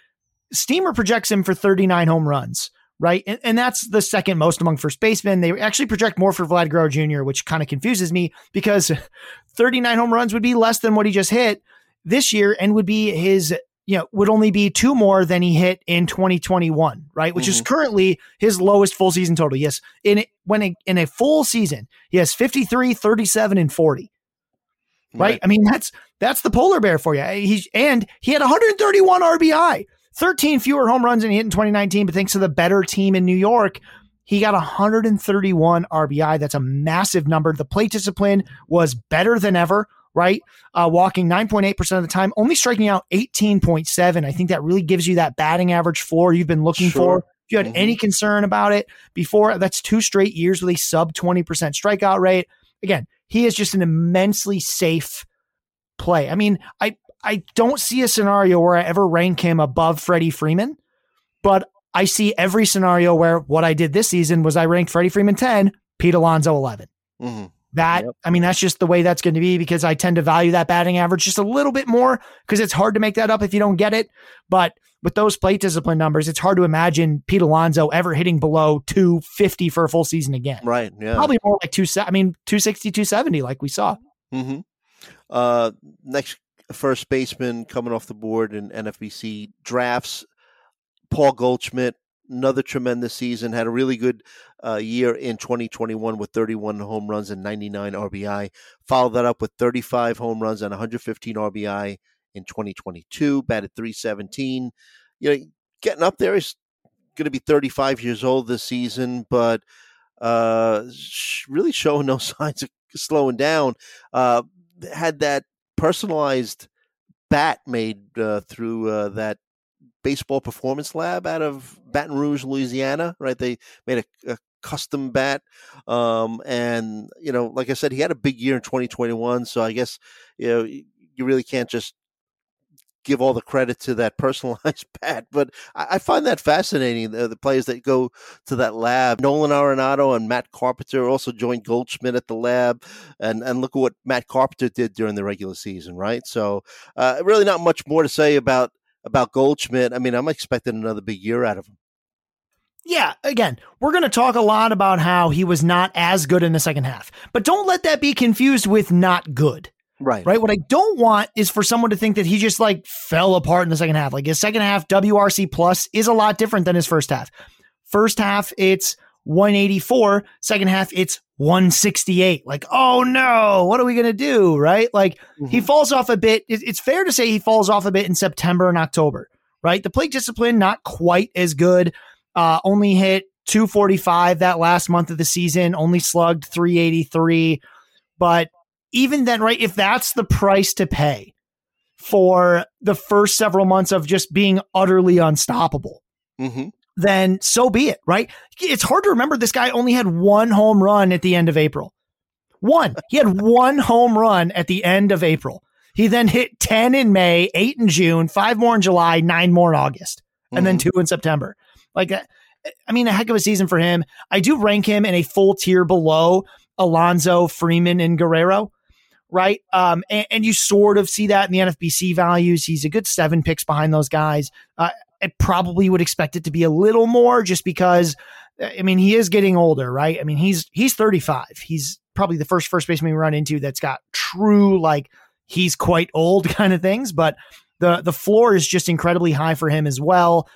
Steamer projects him for 39 home runs, right? And, and that's the second most among first basemen. They actually project more for Vlad Guerrero Jr., which kind of confuses me because 39 home runs would be less than what he just hit this year and would be his, you know, would only be two more than he hit in 2021, right? Which is mm-hmm. currently his lowest full season total. Yes. In when a, in a full season, he has 53, 37, and 40 right? I mean, that's that's the polar bear for you. He and he had 131 RBI, 13 fewer home runs than he hit in 2019, but thanks to the better team in New York, he got 131 RBI. That's a massive number. The plate discipline was better than ever. Right, uh, walking 9.8% of the time, only striking out 18.7. I think that really gives you that batting average floor you've been looking Sure. for. If you had Mhm. any concern about it before, that's two straight years with a sub 20% strikeout rate. Again, he is just an immensely safe play. I mean, I I don't see a scenario where I ever rank him above Freddie Freeman, but I see every scenario where what I did this season was I ranked Freddie Freeman 10, Pete Alonso 11. Mhm. That Yep. I mean, that's just the way that's going to be because I tend to value that batting average just a little bit more because it's hard to make that up if you don't get it. But with those plate discipline numbers, it's hard to imagine Pete Alonso ever hitting below 250 for a full season again. right, yeah, Probably more like two. I mean, 260, 270, like we saw. hmm Uh, next first baseman coming off the board in NFBC drafts, Paul Goldschmidt. Another tremendous season. Had a really good uh, year in 2021 with 31 home runs and 99 RBI. Followed that up with 35 home runs and 115 RBI in 2022. Batted 317. You know, getting up there. He's going to be 35 years old this season, but uh, really showing no signs of slowing down. Uh, had that personalized bat made uh, through uh, that baseball performance lab out of Baton Rouge, Louisiana. Right, they made a, a custom bat, um, and you know, like I said, he had a big year in 2021. So I guess you know you really can't just give all the credit to that personalized bat. But I, I find that fascinating. The, the players that go to that lab, Nolan Arenado and Matt Carpenter also joined Goldschmidt at the lab, and and look at what Matt Carpenter did during the regular season, right? So uh, really not much more to say about about Goldschmidt. I mean, I'm expecting another big year out of him. Yeah, again, we're going to talk a lot about how he was not as good in the second half, but don't let that be confused with not good, Right. right? What I don't want is for someone to think that he just like fell apart in the second half. Like his second half WRC plus is a lot different than his first half. First half, it's 184. Second half, it's 168. Like, oh no, what are we going to do? Right? Like he Mhm. falls off a bit. It's fair to say he falls off a bit in September and October, right? The plate discipline, not quite as good. Uh, only hit 245 that last month of the season, only slugged 383. But even then, right, if that's the price to pay for the first several months of just being utterly unstoppable, Mhm. then so be it, right? It's hard to remember this guy only had one home run at the end of April. One. He had one home run at the end of April. He then hit 10 in May, 8 in June, 5 more in July, 9 more in August, and then Mhm. 2 in September. Like. I mean, a heck of a season for him. I do rank him in a full tier below Alonso, Freeman, and Guerrero, right? Um, and, and you sort of see that in the NFBC values. He's a good seven picks behind those guys. Uh, I probably would expect it to be a little more just because I mean he is getting older, right? I mean he's he's 35. He's probably the first first baseman we run into that's got true like he's quite old kind of things, but the the floor is just incredibly high for him as well.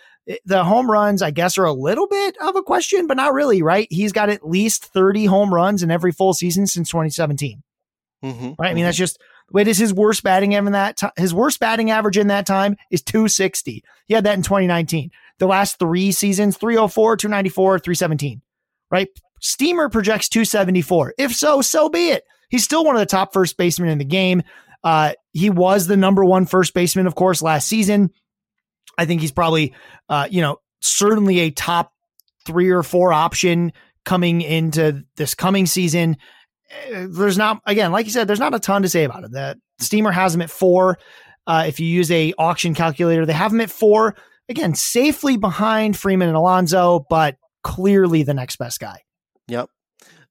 The home runs, I guess, are a little bit of a question, but not really, right? He's got at least 30 home runs in every full season since 2017 Mhm. right? I mean, that's just wait. Is his worst batting in that time? His worst batting average in that time is 260. He had that in 2019. The last three seasons 304, 294, 317, right? Steamer projects 274. If so, so be it. he's still one of the top first basemen in the game. Uh, he was the number one first baseman, of course, last season. I think he's probably, uh, you know, certainly a top three or four option coming into this coming season. Uh, there's not, again, like you said, there's not a ton to say about it. The Steamer has him at four. Uh, if you use a auction calculator, they have him at four. Again, safely behind Freeman and Alonso, but clearly the next best guy. Yep.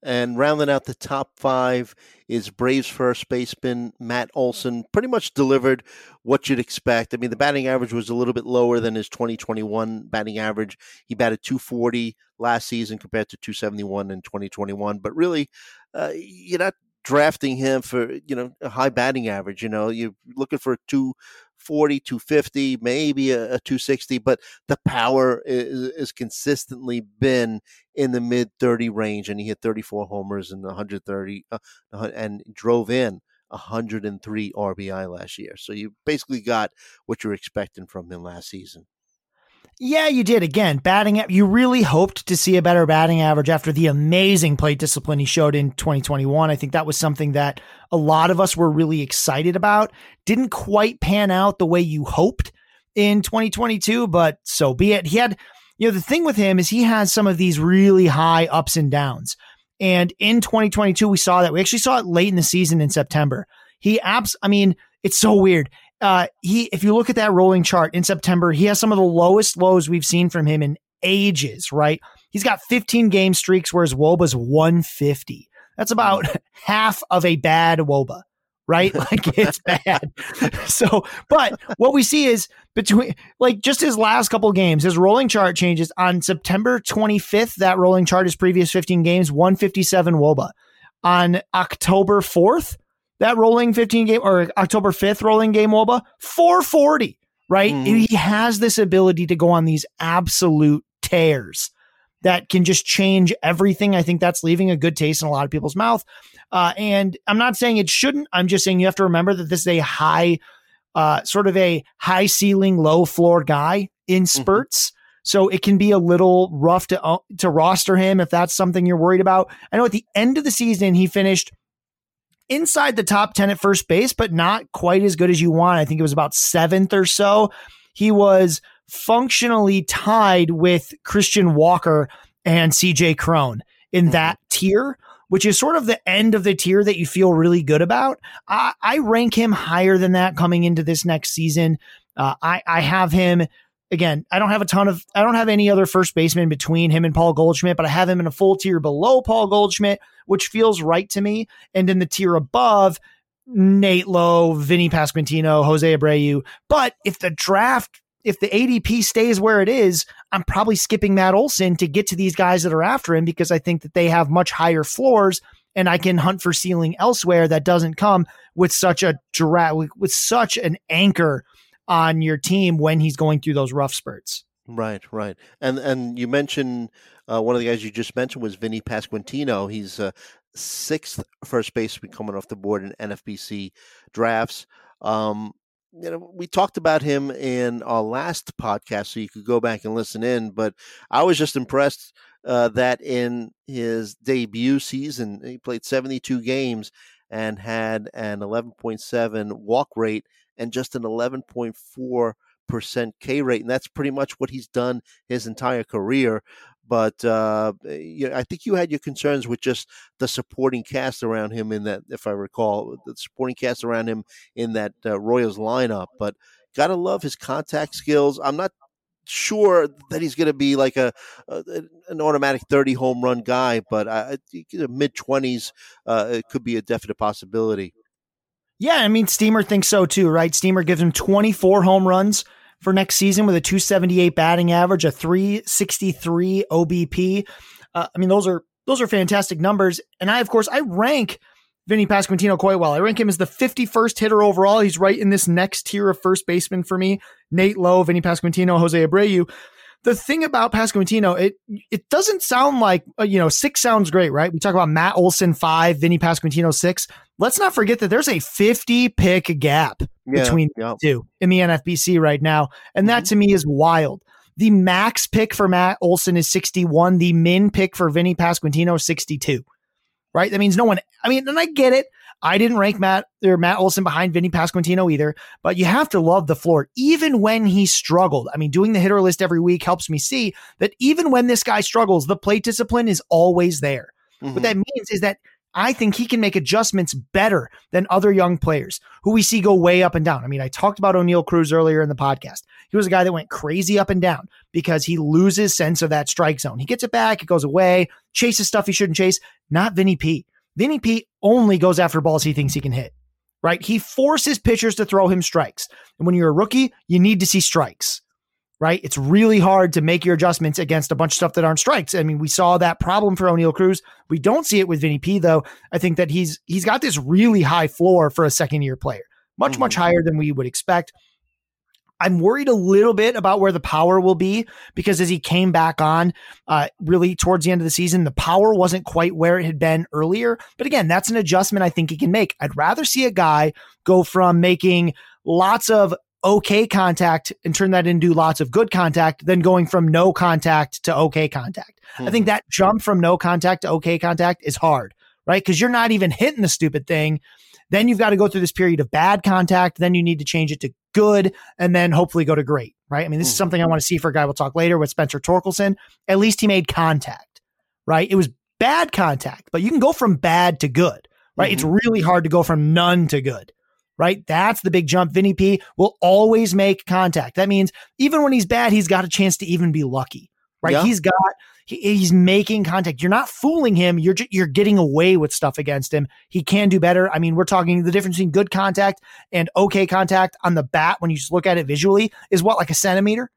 And rounding out the top five is Braves first baseman Matt Olson. Pretty much delivered what you'd expect. I mean, the batting average was a little bit lower than his 2021 batting average. He batted 240 last season compared to 271 in 2021. But really, uh, you're not drafting him for you know a high batting average. You know, you're looking for a 240, 250, maybe a, a 260, but the power is, is, consistently been in the mid 30 range, and he hit 34 homers and 130 uh, and drove in 103 RBI last year. So you basically got what you're expecting from him last season. Yeah, you did. Again, batting, you really hoped to see a better batting average after the amazing plate discipline he showed in 2021. I think that was something that a lot of us were really excited about. Didn't quite pan out the way you hoped in 2022, but so be it. He had, you know, the thing with him is he has some of these really high ups and downs. And in 2022, we saw that. We actually saw it late in the season in September. He abs, I mean, it's so weird uh, he, if you look at that rolling chart in September, he has some of the lowest lows we've seen from him in ages, right? He's got 15 game streaks, where whereas Woba's 150. That's about half of a bad Woba, right? Like it's bad. so, but what we see is between like just his last couple games, his rolling chart changes on September 25th. That rolling chart, his previous 15 games, 157 Woba. On October 4th, that rolling 15 game or October 5th rolling game Woba, 440, right? Mm-hmm. He has this ability to go on these absolute tears that can just change everything. I think that's leaving a good taste in a lot of people's mouth. Uh, and I'm not saying it shouldn't. I'm just saying you have to remember that this is a high, uh, sort of a high ceiling, low floor guy in mm-hmm. spurts. Mm-hmm. So it can be a little rough to uh, to roster him if that's something you're worried about. I know at the end of the season he finished inside the top 10 at first base, but not quite as good as you want. I think it was about seventh or so. He was functionally tied with Christian Walker and CJ Cron in mm-hmm. that tier, which is sort of the end of the tier that you feel really good about. I, I rank him higher than that coming into this next season. Uh, I, I have him again, I don't have a ton of, I don't have any other first baseman between him and Paul Goldschmidt, but I have him in a full tier below Paul Goldschmidt, which feels right to me. And in the tier above, Nate Lowe, Vinny Pasquantino, Jose Abreu. But if the draft, if the ADP stays where it is, I'm probably skipping Matt Olson to get to these guys that are after him because I think that they have much higher floors and I can hunt for ceiling elsewhere that doesn't come with such a draft, with such an anchor on your team when he's going through those rough spurts. Right, right. And and you mentioned uh, one of the guys you just mentioned was Vinny Pasquantino. He's uh, sixth first baseman coming off the board in NFBC drafts. Um, you know, we talked about him in our last podcast, so you could go back and listen in. But I was just impressed uh, that in his debut season, he played 72 games and had an 11.7 walk rate and just an 11.4% K rate. And that's pretty much what he's done his entire career. But uh, you know, I think you had your concerns with just the supporting cast around him in that, if I recall, the supporting cast around him in that uh, Royals lineup. But gotta love his contact skills. I'm not sure that he's going to be like a, a, an automatic 30 home run guy, but uh, mid 20s uh, could be a definite possibility. Yeah, I mean, Steamer thinks so too, right? Steamer gives him 24 home runs for next season with a 278 batting average, a 363 OBP. Uh, I mean, those are those are fantastic numbers. And I, of course, I rank Vinny Pasquantino quite well. I rank him as the 51st hitter overall. He's right in this next tier of first baseman for me. Nate Lowe, Vinny Pasquantino, Jose Abreu the thing about Pasquantino, it it doesn't sound like uh, you know six sounds great, right? We talk about Matt Olson five, Vinny Pasquantino six. Let's not forget that there's a 50 pick gap yeah, between yeah. the two in the NFBC right now, and that mm-hmm. to me is wild. The max pick for Matt Olson is 61. The min pick for Vinny Pasquantino is 62. right? That means no one, I mean, and I get it. I didn't rank Matt or Matt Olson behind Vinny Pasquantino either, but you have to love the floor. Even when he struggled, I mean, doing the hitter list every week helps me see that even when this guy struggles, the plate discipline is always there. Mhm. What that means is that I think he can make adjustments better than other young players who we see go way up and down. I mean, I talked about Oneil Cruz earlier in the podcast. He was a guy that went crazy up and down because he loses sense of that strike zone. He gets it back, it goes away, chases stuff he shouldn't chase. Not Vinny P. Vinny P only goes after balls he thinks he can hit, right? He forces pitchers to throw him strikes. And when you're a rookie, you need to see strikes right? It's really hard to make your adjustments against a bunch of stuff that aren't strikes. I mean, we saw that problem for Oneil Cruz. We don't see it with Vinny P though. I think that he's he's got this really high floor for a second year player, much much Mhm. higher than we would expect. I'm worried a little bit about where the power will be because as he came back on, uh, really towards the end of the season, the power wasn't quite where it had been earlier. But again, that's an adjustment I think he can make. I'd rather see a guy go from making lots of okay contact and turn that into lots of good contact than going from no contact to okay contact. I think that jump from no contact to okay contact is hard, right? Because you're not even hitting the stupid thing. Then you've got to go through this period of bad contact. Then you need to change it to good and then hopefully go to great, right? I mean, this is Mhm. something I want to see for a guy we'll talk later with Spencer Torkelson. At least he made contact, right? It was bad contact, but you can go from bad to good, right? It's really hard to go from none to good, right? That's the big jump. Vinny P will always make contact. That means even when he's bad, he's got a chance to even be lucky, right? Yeah. He's got he, he's making contact. You're not fooling him. You're ju- you're getting away with stuff against him. He can do better. I mean, we're talking the difference between good contact and okay contact on the bat when you just look at it visually is what like a centimeter,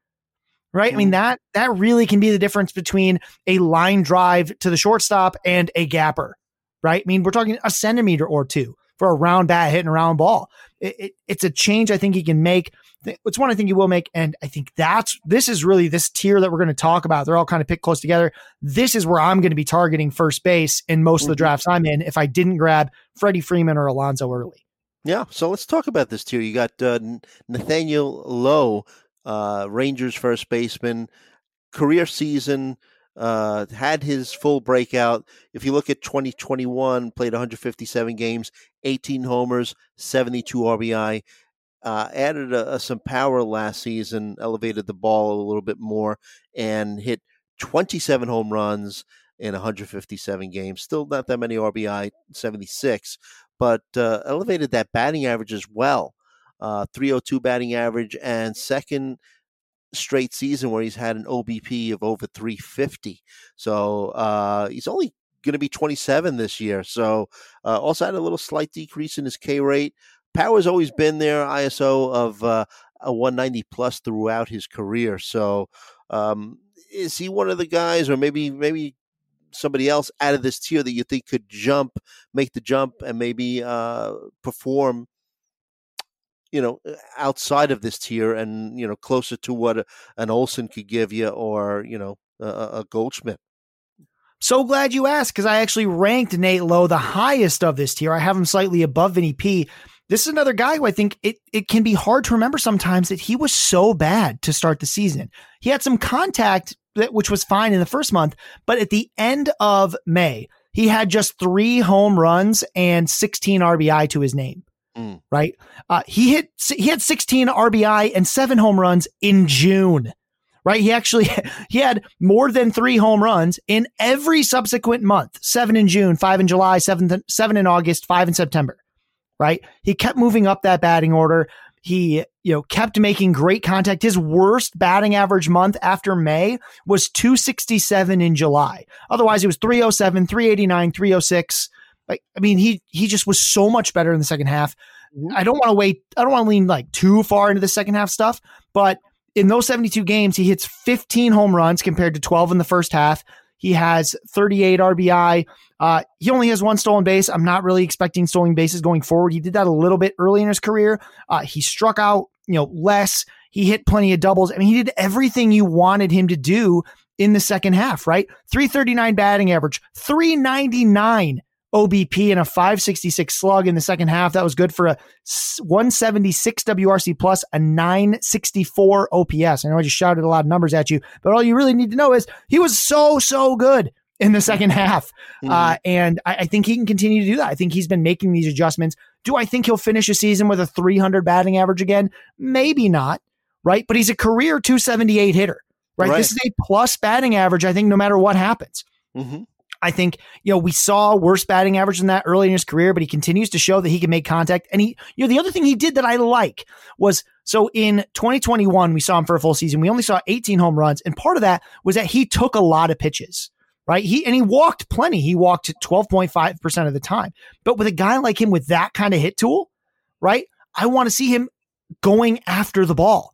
right? I mean mm-hmm. that that really can be the difference between a line drive to the shortstop and a gapper, right? I mean, we're talking a centimeter or two for a round bat hitting a round ball. It, it, it's a change I think he can make. It's one I think he will make, and I think that's this is really this tier that we're going to talk about. They're all kind of picked close together. This is where I'm going to be targeting first base in most of the Mhm. drafts I'm in. If I didn't grab Freddie Freeman or Alonso early, Yeah, so let's talk about this tier. You got uh, Nathaniel Lowe, uh, Rangers first baseman, career season, uh, had his full breakout. If you look at 2021, played 157 games, 18 homers, 72 RBI. Uh, added a, a, some power last season, elevated the ball a little bit more, and hit 27 home runs in 157 games. Still not that many RBI, 76, but uh, elevated that batting average as well. Uh, 302 batting average and second straight season where he's had an OBP of over 350. So uh, he's only going to be 27 this year. So uh, also had a little slight decrease in his K rate. Power's always been there, ISO of uh, a 190 plus throughout his career. So um, is he one of the guys, or maybe maybe somebody else out of this tier that you think could jump, make the jump, and maybe uh, perform? You know, outside of this tier, and you know, closer to what a, an Olson could give you, or you know, a, a Goldschmidt. So glad you asked because I actually ranked Nate Lowe the highest of this tier. I have him slightly above Vinny P. This is another guy who I think it, it can be hard to remember sometimes that he was so bad to start the season. He had some contact, that, which was fine in the first month, but at the end of May, he had just three home runs and 16 RBI to his name. Mm. Right. Uh, he hit, he had 16 RBI and seven home runs in June right? He actually he had more than three home runs in every subsequent month: seven in June, five in July, seven seven in August, five in September. Right? He kept moving up that batting order. He you know kept making great contact. His worst batting average month after May was 267 in July. Otherwise, it was 307, 389, 306. Like I mean, he he just was so much better in the second half. Mm-hmm. I don't want to wait. I don't want to lean like too far into the second half stuff, but in those 72 games, he hits 15 home runs compared to 12 in the first half. He has 38 RBI. Uh, he only has one stolen base. I'm not really expecting stolen bases going forward. He did that a little bit early in his career. Uh, he struck out, you know, less. He hit plenty of doubles. I mean, he did everything you wanted him to do in the second half, right? 339 batting average, 399 OBP and a 566 slug in the second half. That was good for a 176 WRC plus, a 964 OPS. I know I just shouted a lot of numbers at you, but all you really need to know is he was so, so good in the second half. Mhm. Uh, and I, I think he can continue to do that. I think he's been making these adjustments. Do I think he'll finish a season with a 300 batting average again? Maybe not, right? But he's a career 278 hitter, right? Right. This is a plus batting average, I think, no matter what happens. Mhm. I think, you know, we saw worse batting average than that early in his career, but he continues to show that he can make contact. And he, you know, the other thing he did that I like was so in 2021, we saw him for a full season. We only saw 18 home runs. And part of that was that he took a lot of pitches, right? He, and he walked plenty. He walked 12.5% of the time. But with a guy like him with that kind of hit tool, right? I want to see him going after the ball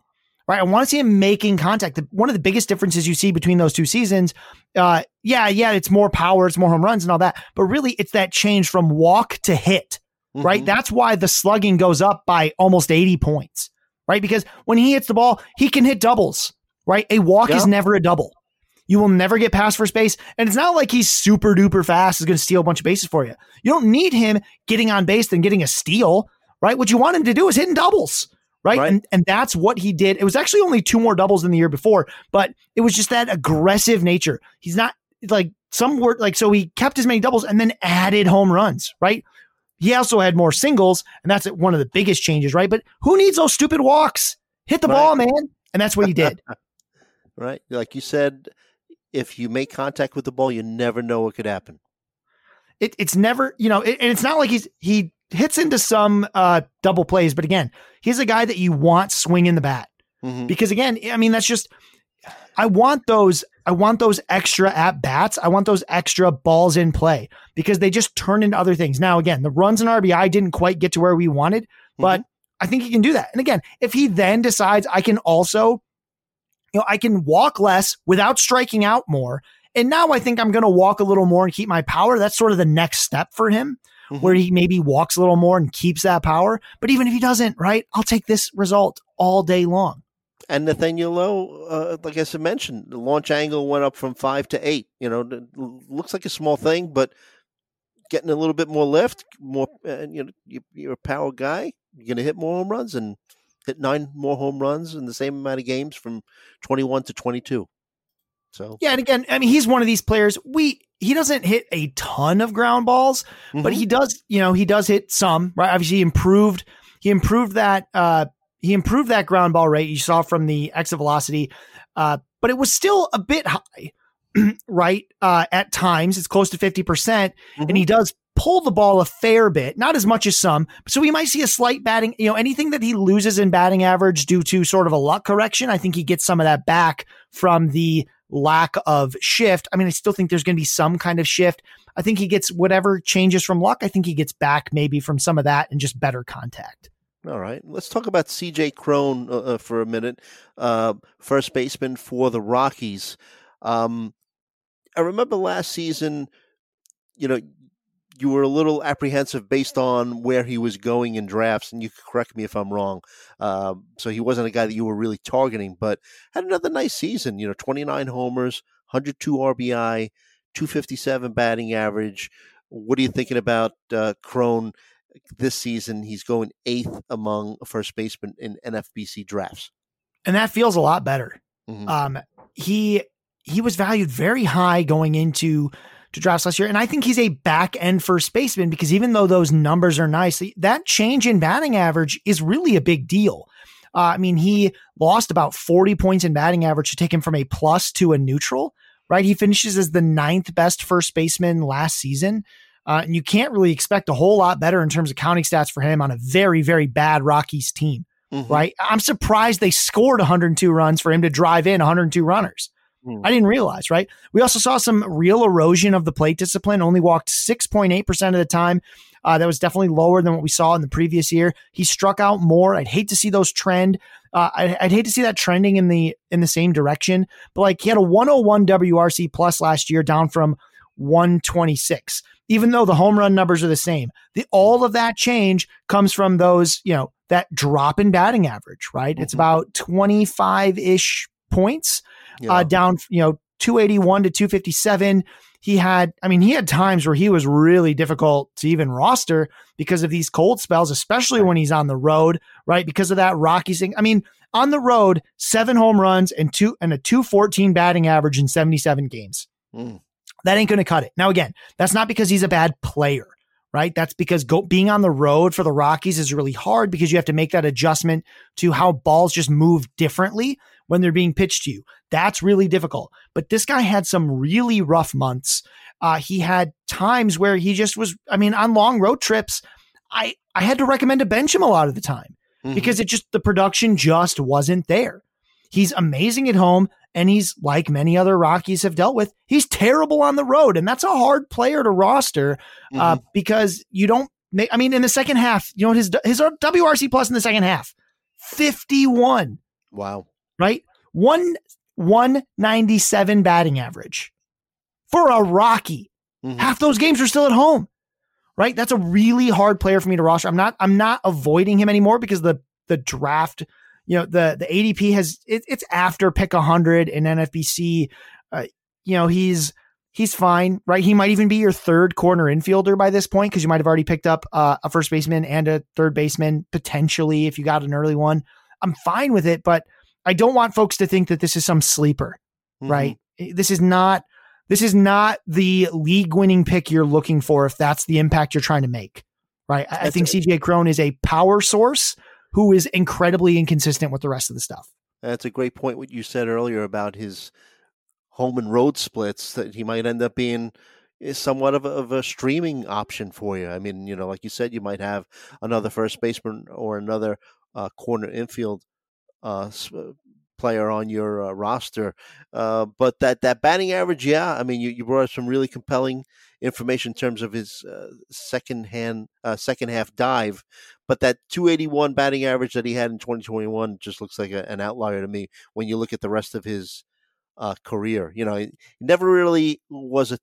right? I want to see him making contact. The- One of the biggest differences you see between those two seasons, uh, yeah, yeah, it's more power, it's more home runs and all that, but really it's that change from walk to hit, right? Mhm. That's why the slugging goes up by almost 80 points, right? Because when he hits the ball, he can hit doubles, right? A walk is never a double. You will never get past first base. And it's not like he's super duper fast, is going to steal a bunch of bases for you. You don't need him getting on base and getting a steal, right? What you want him to do is hitting doubles, right? Right. And, and that's what he did. It was actually only two more doubles than the year before, but it was just that aggressive nature. He's not like some word, like, so he kept as many doubles and then added home runs, right? He also had more singles, and that's one of the biggest changes, right? But who needs those stupid walks? Hit the Right. ball, man. And that's what he did. right? Like you said, if you make contact with the ball, you never know what could happen. it, it's never, you know, it, and it's not like he's he hits into some uh, double plays, but again, he's a guy that you want swinging the bat Mhm. because again, I mean, that's just I want those I want those extra at bats. I want those extra balls in play because they just turn into other things. Now, again, the runs and RBI didn't quite get to where we wanted, but I think he can do that. And again, if he then decides I can also, you know, I can walk less without striking out more. And now I think I'm going to walk a little more and keep my power. That's sort of the next step for him, Mhm. where he maybe walks a little more and keeps that power. But even if he doesn't, right, I'll take this result all day long. And Nathaniel Lowe, uh, like I said, mentioned the launch angle went up from five to eight. You know, it looks like a small thing, but getting a little bit more lift, more, uh, you know, you, you're a power guy. You're going to hit more home runs and hit nine more home runs in the same amount of games from 21 to 22. So, Yeah, and again, I mean, he's one of these players. We he doesn't hit a ton of ground balls, but Mhm. he does, you know, he does hit some, right? Obviously, he improved. He improved that. Uh, he improved that ground ball rate you saw from the exit velocity, uh, but it was still a bit high, right? Uh, at times, it's close to fifty percent, and he does pull the ball a fair bit, not as much as some. So we might see a slight batting. You know, anything that he loses in batting average due to sort of a luck correction, I think he gets some of that back from the lack of shift. I mean, I still think there's going to be some kind of shift. I think he gets whatever changes from luck. I think he gets back maybe from some of that and just better contact. All right, let's talk about C.J. Cron uh, uh, for a minute. Uh, first baseman for the Rockies. Um, I remember last season, you know, you were a little apprehensive based on where he was going in drafts, and you could correct me if I'm wrong. Uh, so he wasn't a guy that you were really targeting, but had another nice season. You know, 29 homers, 102 RBI, 257 batting average. What are you thinking about uh, Cron this season? He's going eighth among first basemen in NFBC drafts. And that feels a lot better. Mhm. Um, he he was valued very high going into to drafts last year, and I think he's a back end first baseman because even though those numbers are nice, that change in batting average is really a big deal. Uh, I mean, he lost about forty points in batting average to take him from a plus to a neutral. Right, he finishes as the ninth best first baseman last season. Uh, and you can't really expect a whole lot better in terms of counting stats for him on a very, very bad Rockies team Mhm. right? I'm surprised they scored 102 runs for him to drive in 102 runners. I didn't realize, right? We also saw some real erosion of the plate discipline, only walked 6.8% of the time. Uh, that was definitely lower than what we saw in the previous year. He struck out more. I'd hate to see those trend. Uh, I, I'd hate to see that trending in the in the same direction. But like he had a 101 WRC plus last year, down from 126. Even though the home run numbers are the same, the all of that change comes from those, you know, that drop in batting average, right? It's Mhm. about 25 ish points Yeah. uh, down, you know, 281 to 257. He had, I mean, he had times where he was really difficult to even roster because of these cold spells, especially when he's on the road, right? Because of that Rockies thing. I mean, on the road, seven home runs and two and a 214 batting average in 77 games. Mm. That ain't going to cut it. Now, again, that's not because he's a bad player, right? That's because go, being on the road for the Rockies is really hard because you have to make that adjustment to how balls just move differently when they're being pitched to you. That's really difficult. But this guy had some really rough months. Uh, he had times where he just was, I mean, on long road trips, I, I had to recommend to bench him a lot of the time mm-hmm. because it just, the production just wasn't there. He's amazing at home. And he's like many other Rockies have dealt with. He's terrible on the road. And that's a hard player to roster uh, mm-hmm. because you don't make, I mean, in the second half, you know, his, his WRC plus in the second half, 51. Wow. Right? One, 197 batting average for a Rocky. Mm-hmm. Half those games are still at home. Right? That's a really hard player for me to roster. I'm not I'm not avoiding him anymore because the the draft you know the the ADP has it, it's after pick 100 in NFBC. Uh, you know he's he's fine, right? He might even be your third corner infielder by this point because you might have already picked up uh, a first baseman and a third baseman potentially if you got an early one. I'm fine with it, but I don't want folks to think that this is some sleeper, mm-hmm. right? This is not this is not the league winning pick you're looking for if that's the impact you're trying to make, right? I, I think CJ Cron is a power source who is incredibly inconsistent with the rest of the stuff. That's a great point. What you said earlier about his home and road splits that he might end up being is somewhat of a, of a, streaming option for you. I mean, you know, like you said, you might have another first baseman or another uh, corner infield uh, uh player on your uh, roster. Uh, but that, that batting average, yeah, I mean, you, you brought up some really compelling information in terms of his uh, second hand, uh, second half dive. But that 281 batting average that he had in 2021 just looks like a, an outlier to me when you look at the rest of his uh, career. You know, he never really was a,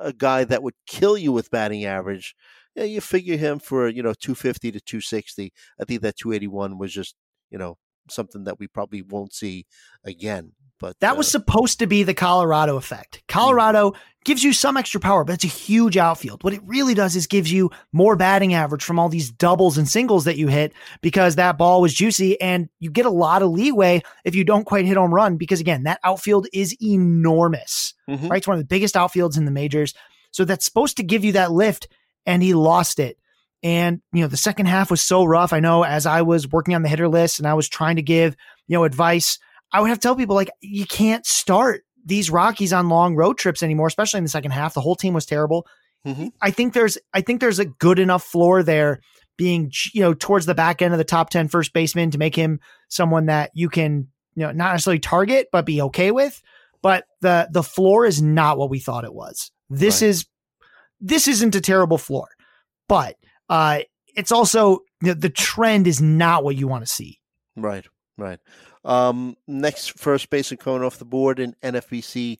a guy that would kill you with batting average. Yeah, you figure him for you know 250 to 260. I think that 281 was just you know something that we probably won't see again. But that uh, was supposed to be the Colorado effect. Colorado mm-hmm. gives you some extra power, but it's a huge outfield. What it really does is gives you more batting average from all these doubles and singles that you hit because that ball was juicy and you get a lot of leeway if you don't quite hit home run because again, that outfield is enormous. Mm-hmm. Right? It's one of the biggest outfields in the majors. So that's supposed to give you that lift and he lost it. And, you know, the second half was so rough. I know as I was working on the hitter list and I was trying to give, you know, advice, I would have to tell people like, you can't start these Rockies on long road trips anymore, especially in the second half. The whole team was terrible. Mm-hmm. I think there's, I think there's a good enough floor there being, you know, towards the back end of the top 10 first baseman to make him someone that you can, you know, not necessarily target, but be okay with. But the, the floor is not what we thought it was. This right. is, this isn't a terrible floor, but uh, it's also you know, the trend is not what you want to see. Right, right. Um, next first baseman coming off the board in NFBC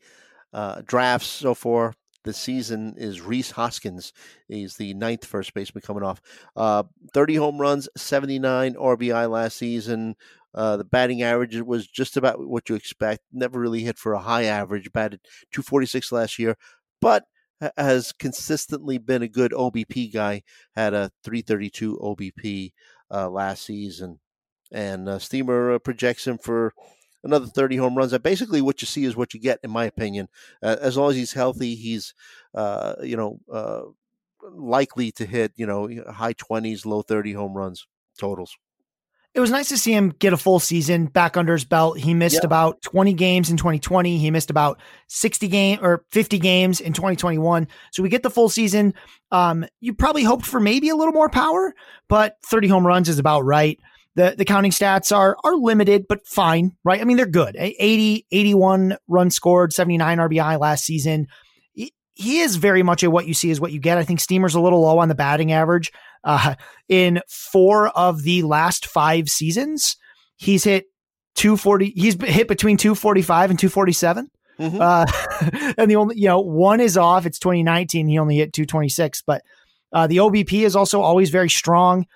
uh, drafts so far the season is Rhys Hoskins. He's the ninth first baseman coming off. Uh, 30 home runs, 79 RBI last season. Uh, the batting average was just about what you expect. Never really hit for a high average. Batted 246 last year, but has consistently been a good OBP guy. Had a 332 OBP uh, last season, and uh, Steamer uh, projects him for another 30 home runs. And basically, what you see is what you get, in my opinion. Uh, as long as he's healthy, he's uh, you know uh, likely to hit you know high 20s, low 30 home runs totals it was nice to see him get a full season back under his belt. He missed yeah. about 20 games in 2020. He missed about 60 game or 50 games in 2021. So we get the full season. Um, you probably hoped for maybe a little more power, but 30 home runs is about right. The, the counting stats are are limited, but fine, right? I mean, they're good. 80, 81 runs scored, 79 RBI last season. He, is very much a what you see is what you get. I think Steamer's a little low on the batting average. Uh, in four of the last five seasons, he's hit 240. He's hit between 245 and 247. Mm-hmm. Uh, and the only, you know, one is off. It's 2019. He only hit 226, but uh, the OBP is also always very strong.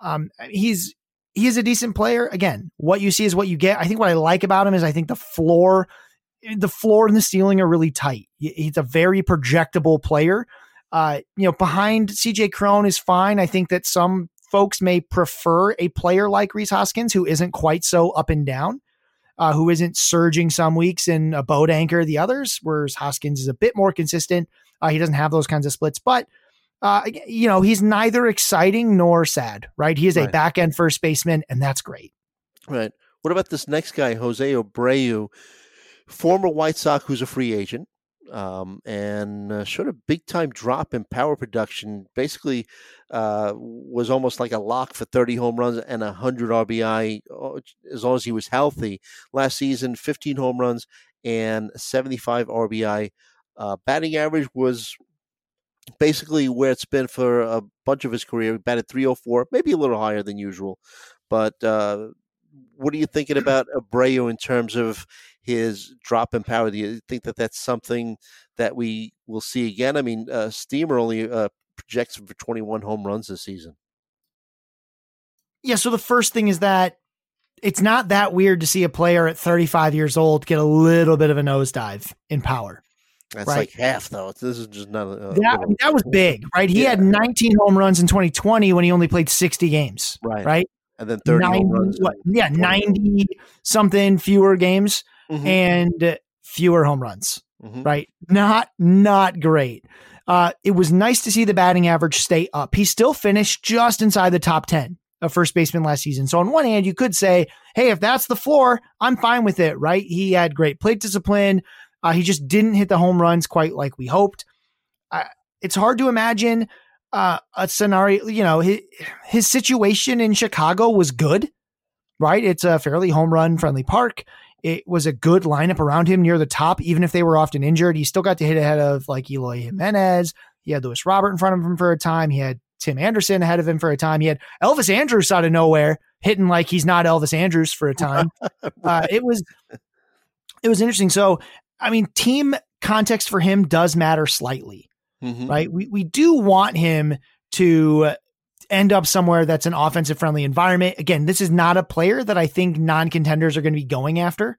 Um, he's he is a decent player. Again, what you see is what you get. I think what I like about him is I think the floor, the floor and the ceiling are really tight. He's a very projectable player. Uh, you know, behind CJ Cron is fine. I think that some folks may prefer a player like Rhys Hoskins who isn't quite so up and down. uh, who isn't surging some weeks and a boat anchor the others, whereas Hoskins is a bit more consistent. Uh, he doesn't have those kinds of splits, but uh, you know, he's neither exciting nor sad, right? He is Right. a back end first baseman, and that's great. Right. What about this next guy, Jose Abreu, former White Sox, who's a free agent, um, and uh, showed a big time drop in power production. Basically, uh, was almost like a lock for 30 home runs and 100 RBI as long as he was healthy. Last season, 15 home runs and 75 RBI. Uh, batting average was basically where it's been for a bunch of his career. He batted 304, maybe a little higher than usual. But uh, what are you thinking about Abreu in terms of his drop in power? Do you think that that's something that we will see again? I mean, uh, Steamer only uh, projects for 21 home runs this season. Yeah. So the first thing is that it's not that weird to see a player at 35 years old get a little bit of a nosedive in power. That's Right. like half, though. This is just not. A, That, little- that was big, right? He Yeah. had 19 home runs in 2020 when he only played 60 games, right. right? And then 30 home 90 runs. what- yeah, 20. 90 something fewer games Mhm, and fewer home runs. mhm. right? Not not great. Uh, it was nice to see the batting average stay up. He still finished just inside the top 10 of first baseman last season. So on one hand, you could say, hey, if that's the floor, I'm fine with it, right? He had great plate discipline. Uh, he just didn't hit the home runs quite like we hoped. Uh, it's hard to imagine uh, a scenario, you know, his, his situation in Chicago was good, right? It's a fairly home run friendly park. It was a good lineup around him near the top, even if they were often injured. He still got to hit ahead of like Eloy Jimenez. He had Luis Robert in front of him for a time. He had Tim Anderson ahead of him for a time. He had Elvis Andrus out of nowhere hitting like he's not Elvis Andrus for a time. uh, it was it was interesting. So, I mean, team context for him does matter slightly Mhm. right? We we do want him to end up somewhere that's an offensive friendly environment. Again, this is not a player that I think non contenders are going to be going after,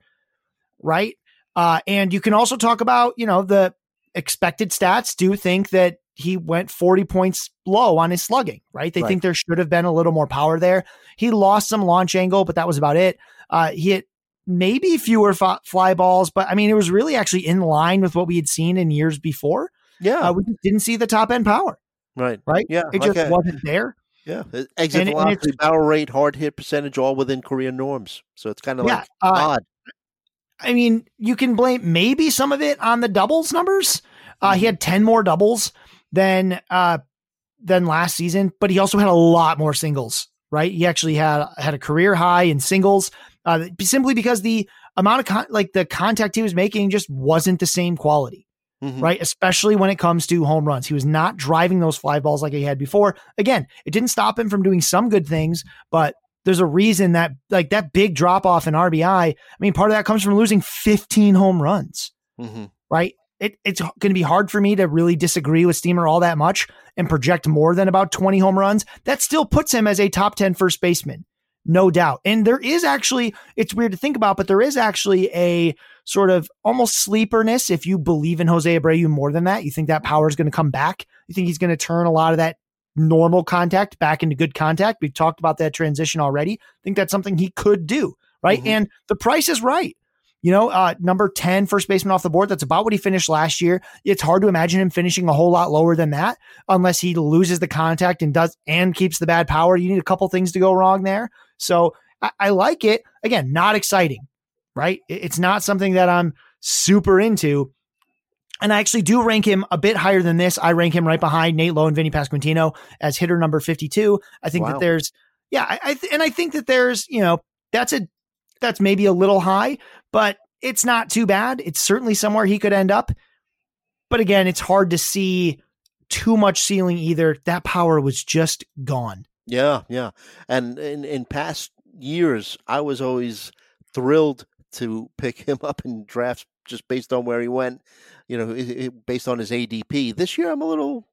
right? Uh, and you can also talk about you know the expected stats. Do think that he went 40 points low on his slugging, right? They Right. think there should have been a little more power there. He lost some launch angle, but that was about it. Uh, he hit maybe fewer f- fly balls, but I mean, it was really actually in line with what we had seen in years before. Yeah. Uh, we didn't see the top end power, right. right? Yeah. It just a- wasn't there. yeah. Exit and it- and velocity, barrel rate, hard hit percentage, all within Korean norms. So it's kind of yeah. like Uh, odd. I mean, you can blame maybe some of it on the doubles numbers. Uh, Mm-hmm. he had 10 more doubles than, uh, than last season, but he also had a lot more singles, right? He actually had, had a career high in singles, uh, simply because the amount of con- like the contact he was making just wasn't the same quality. Mhm. right? Especially when it comes to home runs. He was not driving those fly balls like he had before. Again, it didn't stop him from doing some good things, but there's a reason that like that big drop off in RBI. I mean, part of that comes from losing 15 home runs, Mhm. right? It, it's going to be hard for me to really disagree with Steamer all that much and project more than about 20 home runs. That still puts him as a top 10 first baseman, no doubt. And there is actually, it's weird to think about, but there is actually a sort of almost sleeperness if you believe in Jose Abreu more than that. You think that power is going to come back. You think he's going to turn a lot of that normal contact back into good contact. We've talked about that transition already. I think that's something he could do, right? Mhm. And the price is right. You know, uh, number 10 first baseman off the board. That's about what he finished last year. It's hard to imagine him finishing a whole lot lower than that unless he loses the contact and does and keeps the bad power. You need a couple things to go wrong there. So I, I like it. Again, not exciting, right? It's not something that I'm super into. And I actually do rank him a bit higher than this. I rank him right behind Nate Lowe and Vinny Pasquantino as hitter number 52. I think Wow. that there's, yeah, I, I th- and I think that there's, you know, that's a, that's maybe a little high, but it's not too bad. It's certainly somewhere he could end up. But again, it's hard to see too much ceiling either. That power was just gone. Yeah, yeah. And in, in past years, I was always thrilled to pick him up in drafts just based on where he went, you know, i- i- based on his ADP. This year, I'm a little,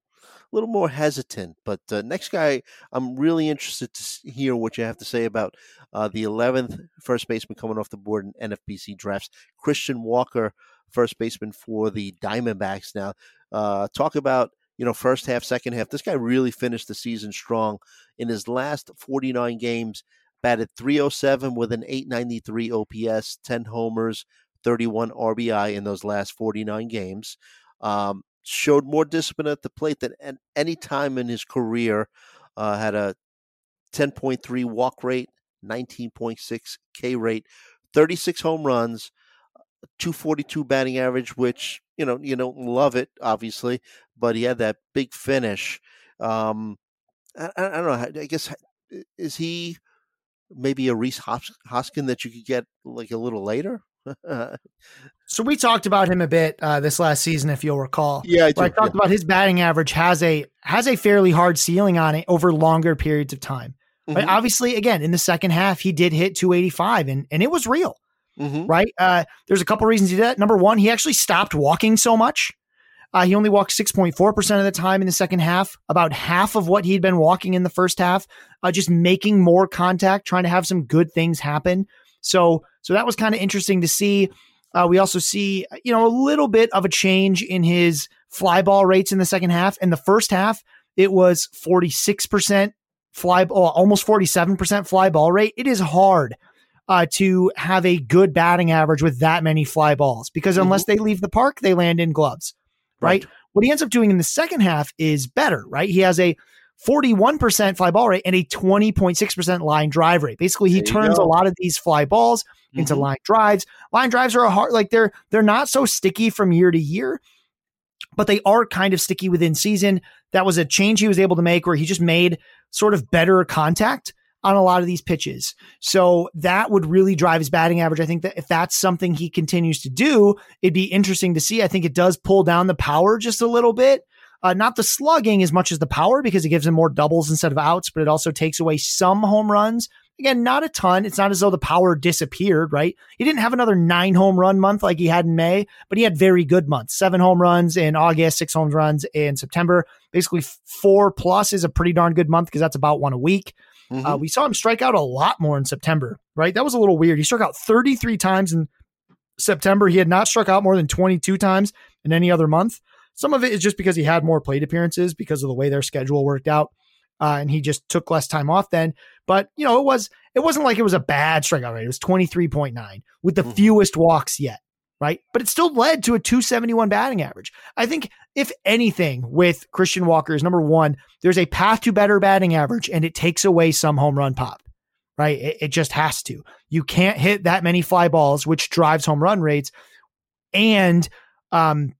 little more hesitant. But uh, next guy, I'm really interested to hear what you have to say about uh, the 11th first baseman coming off the board in NFBC drafts, Christian Walker, first baseman for the Diamondbacks. Now, uh, talk about you know first half, second half. This guy really finished the season strong in his last 49 games. Batted 307 with an 893 OPS, 10 homers, 31 RBI in those last 49 games. Um, showed more discipline at the plate than at any time in his career. Uh, had a 10.3 walk rate, 19.6 K rate, 36 home runs, 242 batting average, which you know you don't love it obviously, but he had that big finish. Um, I, I don't know. I guess is he maybe a Rhys Hoskin that you could get like a little later? so we talked about him a bit uh, this last season, if you'll recall. Yeah, I, I talked yeah. about his batting average has a has a fairly hard ceiling on it over longer periods of time. Mm-hmm. But obviously, again, in the second half, he did hit 285, and and it was real. Mm-hmm. Right? Uh, there's a couple reasons he did that. Number one, he actually stopped walking so much. Uh, he only walked 6.4% of the time in the second half, about half of what he'd been walking in the first half, uh, just making more contact, trying to have some good things happen. So, so that was kind of interesting to see. Uh, we also see, you know, a little bit of a change in his fly ball rates in the second half. In the first half, it was 46% fly, oh, almost 47% fly ball rate. It is hard uh, to have a good batting average with that many fly balls because unless mm-hmm. they leave the park, they land in gloves, right? right? What he ends up doing in the second half is better, right? He has a 41% fly ball rate and a 20.6% line drive rate. Basically, he turns go. a lot of these fly balls mm-hmm. into line drives. Line drives are a hard like they're they're not so sticky from year to year, but they are kind of sticky within season. That was a change he was able to make where he just made sort of better contact on a lot of these pitches. So that would really drive his batting average. I think that if that's something he continues to do, it'd be interesting to see. I think it does pull down the power just a little bit. Uh, not the slugging as much as the power because it gives him more doubles instead of outs, but it also takes away some home runs. Again, not a ton. It's not as though the power disappeared, right? He didn't have another nine home run month like he had in May, but he had very good months. Seven home runs in August, six home runs in September. Basically, four plus is a pretty darn good month because that's about one a week. Uh, mm-hmm. Uh, we saw him strike out a lot more in September, right? That was a little weird. He struck out 33 times in September. He had not struck out more than 22 times in any other month. Some of it is just because he had more plate appearances because of the way their schedule worked out. Uh, and he just took less time off then. But you know, it was it wasn't like it was a bad strikeout rate. It was 23.9 with the mm-hmm. fewest walks yet right? But it still led to a 271 batting average. I think, if anything, with Christian Walker is number one, there's a path to better batting average and it takes away some home run pop, right? It, it just has to. You can't hit that many fly balls, which drives home run rates, and, um,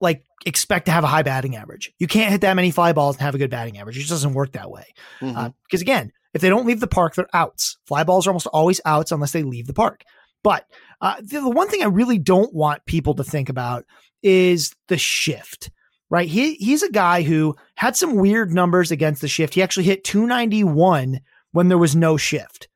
like expect to have a high batting average. You can't hit that many fly balls and have a good batting average. It just doesn't work that way. Mm-hmm. Uh, because again, if they don't leave the park, they're outs. Fly balls are almost always outs unless they leave the park. But uh, the, the one thing I really don't want people to think about is the shift right? He he's a guy who had some weird numbers against the shift. He actually hit 291 when there was no shift,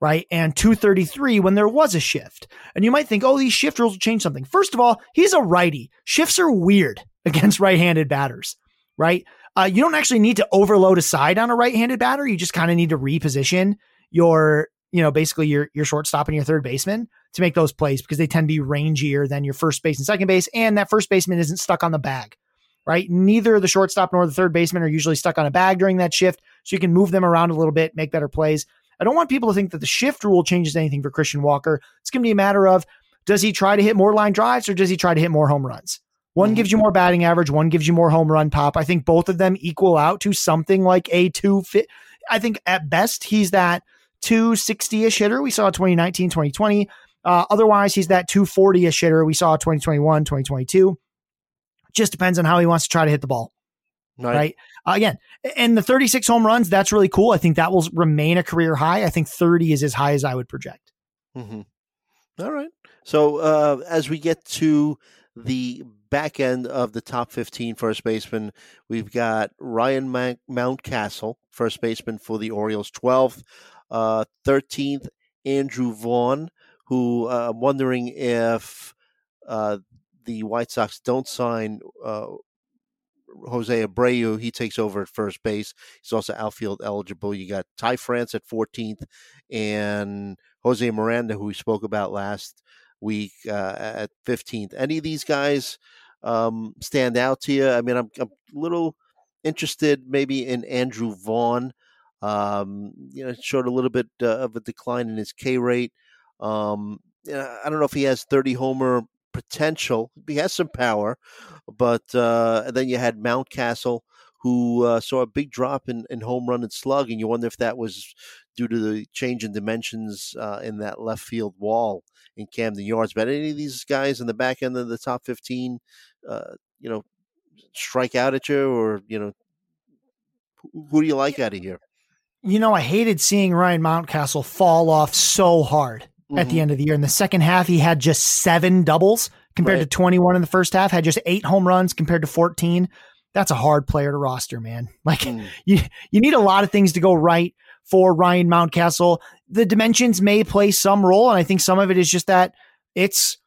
right? And 233 when there was a shift. And you might think, oh, these shift rules will change something. First of all, he's a righty. Shifts are weird against right-handed batters, right? Uh, you don't actually need to overload a side on a right-handed batter. You just kind of need to reposition your you know, basically your your shortstop and your third baseman to make those plays because they tend to be rangier than your first base and second base, and that first baseman isn't stuck on the bag, right? Neither the shortstop nor the third baseman are usually stuck on a bag during that shift, so you can move them around a little bit, make better plays. I don't want people to think that the shift rule changes anything for Christian Walker. It's going to be a matter of does he try to hit more line drives or does he try to hit more home runs? One mm-hmm. gives you more batting average, one gives you more home run pop. I think both of them equal out to something like a two fit. I think at best he's that 260 ish hitter we saw 2019, 2020. Uh, otherwise, he's that 240 ish hitter we saw 2021, 2022. Just depends on how he wants to try to hit the ball. Right. right? Uh, again, and the 36 home runs, that's really cool. I think that will remain a career high. I think 30 is as high as I would project. Mm-hmm. All right. So uh, as we get to the back end of the top 15 first baseman, we've got Ryan Mountcastle, first baseman for the Orioles, 12th. Uh, 13th, Andrew Vaughn, who uh, I'm wondering if uh, the White Sox don't sign uh, Jose Abreu, he takes over at first base. He's also outfield eligible. You got Ty France at 14th and Jose Miranda, who we spoke about last week uh, at 15th. Any of these guys um, stand out to you? I mean, I'm, I'm, a little interested maybe in Andrew Vaughn. Um, you know, showed a little bit uh, of a decline in his K rate. Um, I don't know if he has 30 homer potential. He has some power, but uh, then you had Mountcastle, who uh, saw a big drop in, in home run and slug, and you wonder if that was due to the change in dimensions uh, in that left field wall in Camden Yards. But any of these guys in the back end of the top 15, uh, you know, strike out at you, or you know, who do you like out of here? You know, I hated seeing Ryan Mountcastle fall off so hard mm-hmm. at the mm-hmm. end of the year. In the second half, he had just seven doubles compared right. to 21 in the first half, had just eight home runs compared to 14. That's a hard player to roster, man. Like mm. you, you need a lot of things to go right for Ryan Mountcastle. The dimensions may play some role, and I think some of it is just that it's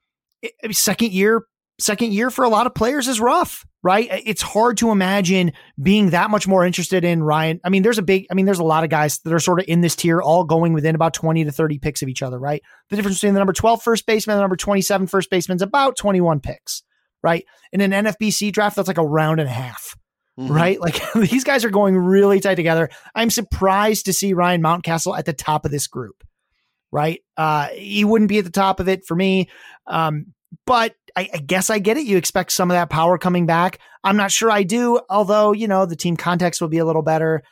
it, second year. Second year for a lot of players is rough right? It's hard to imagine being that much more interested in Ryan. I mean, there's a big, I mean, there's a lot of guys that are sort of in this tier, all going within about 20 to 30 picks of each other, right? The difference between the number 12 first baseman and the number 27 first baseman is about 21 picks, right? In an NFBC draft, that's like a round and a half. Mm-hmm. Right? Like these guys are going really tight together. I'm surprised to see Ryan Mountcastle at the top of this group. Right? Uh, he wouldn't be at the top of it for me. Um, but I, I, guess I get it. You expect some of that power coming back. I'm not sure I do, although, you know, the team context will be a little better.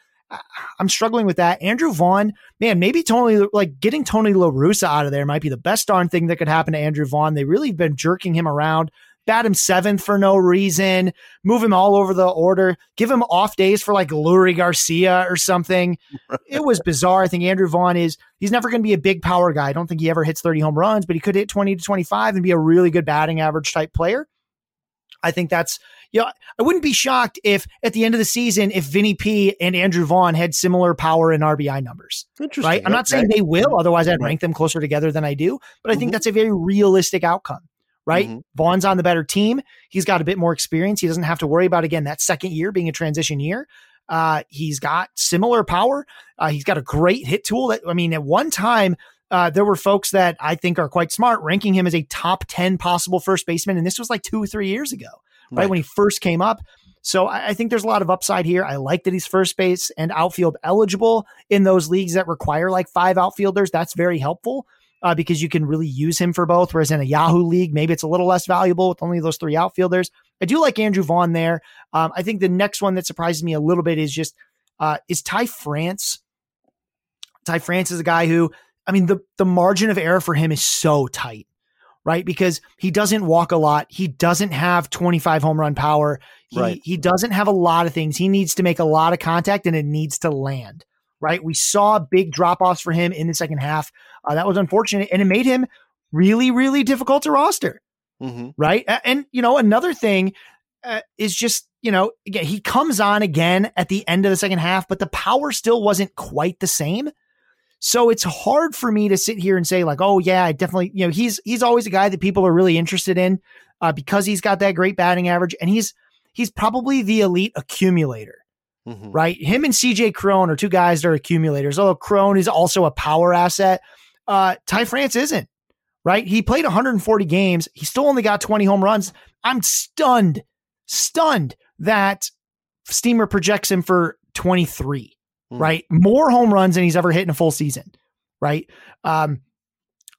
I'm struggling with that. Andrew Vaughn, man, maybe Tony, like getting Tony La Russa out of there might be the best darn thing that could happen to Andrew Vaughn. They really have been jerking him around bat him seventh for no reason, move him all over the order, give him off days for like Leury Garcia or something. it was bizarre. I think Andrew Vaughn is, he's never going to be a big power guy. I don't think he ever hits 30 home runs, but he could hit 20 to 25 and be a really good batting average type player. I think that's, you know, I wouldn't be shocked if at the end of the season, if Vinny P and Andrew Vaughn had similar power and RBI numbers. Right. I'm not okay. saying they will, otherwise I'd rank them closer together than I do, but I think mm-hmm. that's a very realistic outcome right? Mm-hmm. Vaughn's on the better team. He's got a bit more experience. He doesn't have to worry about, again, that second year being a transition year. Uh, he's got similar power. Uh, he's got a great hit tool that, I mean, at one time, uh, there were folks that I think are quite smart ranking him as a top 10 possible first baseman. And this was like two or three years ago, right? right. When he first came up. So I, I think there's a lot of upside here. I like that he's first base and outfield eligible in those leagues that require like five outfielders. That's very helpful uh, because you can really use him for both. Whereas in a Yahoo league, maybe it's a little less valuable with only those three outfielders. I do like Andrew Vaughn there. Um, I think the next one that surprises me a little bit is just uh, is Ty France. Ty France is a guy who, I mean, the the margin of error for him is so tight, right? Because he doesn't walk a lot. He doesn't have 25 home run power. He, right. he doesn't have a lot of things. He needs to make a lot of contact and it needs to land right? We saw big drop offs for him in the second half. Uh, that was unfortunate, and it made him really, really difficult to roster, mm-hmm. right? And, you know, another thing uh, is just, you know, again, he comes on again at the end of the second half, but the power still wasn't quite the same. So it's hard for me to sit here and say like, oh yeah, I definitely, you know, he's he's always a guy that people are really interested in uh, because he's got that great batting average, and he's he's probably the elite accumulator mm-hmm. right? Him and CJ Cron are two guys that are accumulators. Although Cron is also a power asset, uh, Ty France isn't, right? He played 140 games. He still only got 20 home runs. I'm stunned, stunned that Steamer projects him for 23, mm-hmm. right? More home runs than he's ever hit in a full season, right? Um,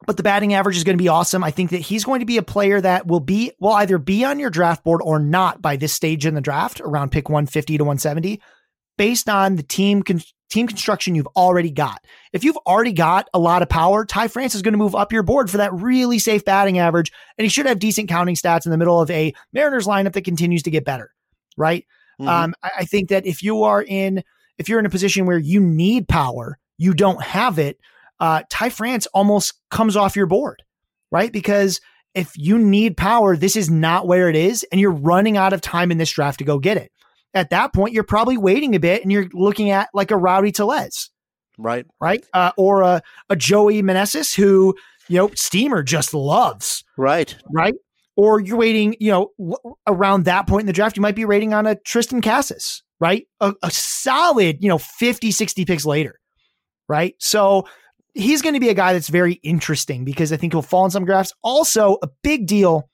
but the batting average is going to be awesome. I think that he's going to be a player that will be will either be on your draft board or not by this stage in the draft, around pick 150 to 170 based on the team con- team construction you've already got. If you've already got a lot of power, Ty France is going to move up your board for that really safe batting average, and he should have decent counting stats in the middle of a Mariners lineup that continues to get better. Right? Mm-hmm. Um, I, I think that if you are in if you're in a position where you need power, you don't have it. Uh, Ty France almost comes off your board, right? Because if you need power, this is not where it is, and you're running out of time in this draft to go get it at that point, you're probably waiting a bit and you're looking at like a Rowdy Tellez. Right. Right. Uh, or a, a Joey Meneses who, you know, Steamer just loves. Right. Right. Or you're waiting, you know, w- around that point in the draft, you might be rating on a Triston Casas, right? A, a solid, you know, 50, 60 picks later. Right. So he's going to be a guy that's very interesting because I think he'll fall in some drafts. Also, a big deal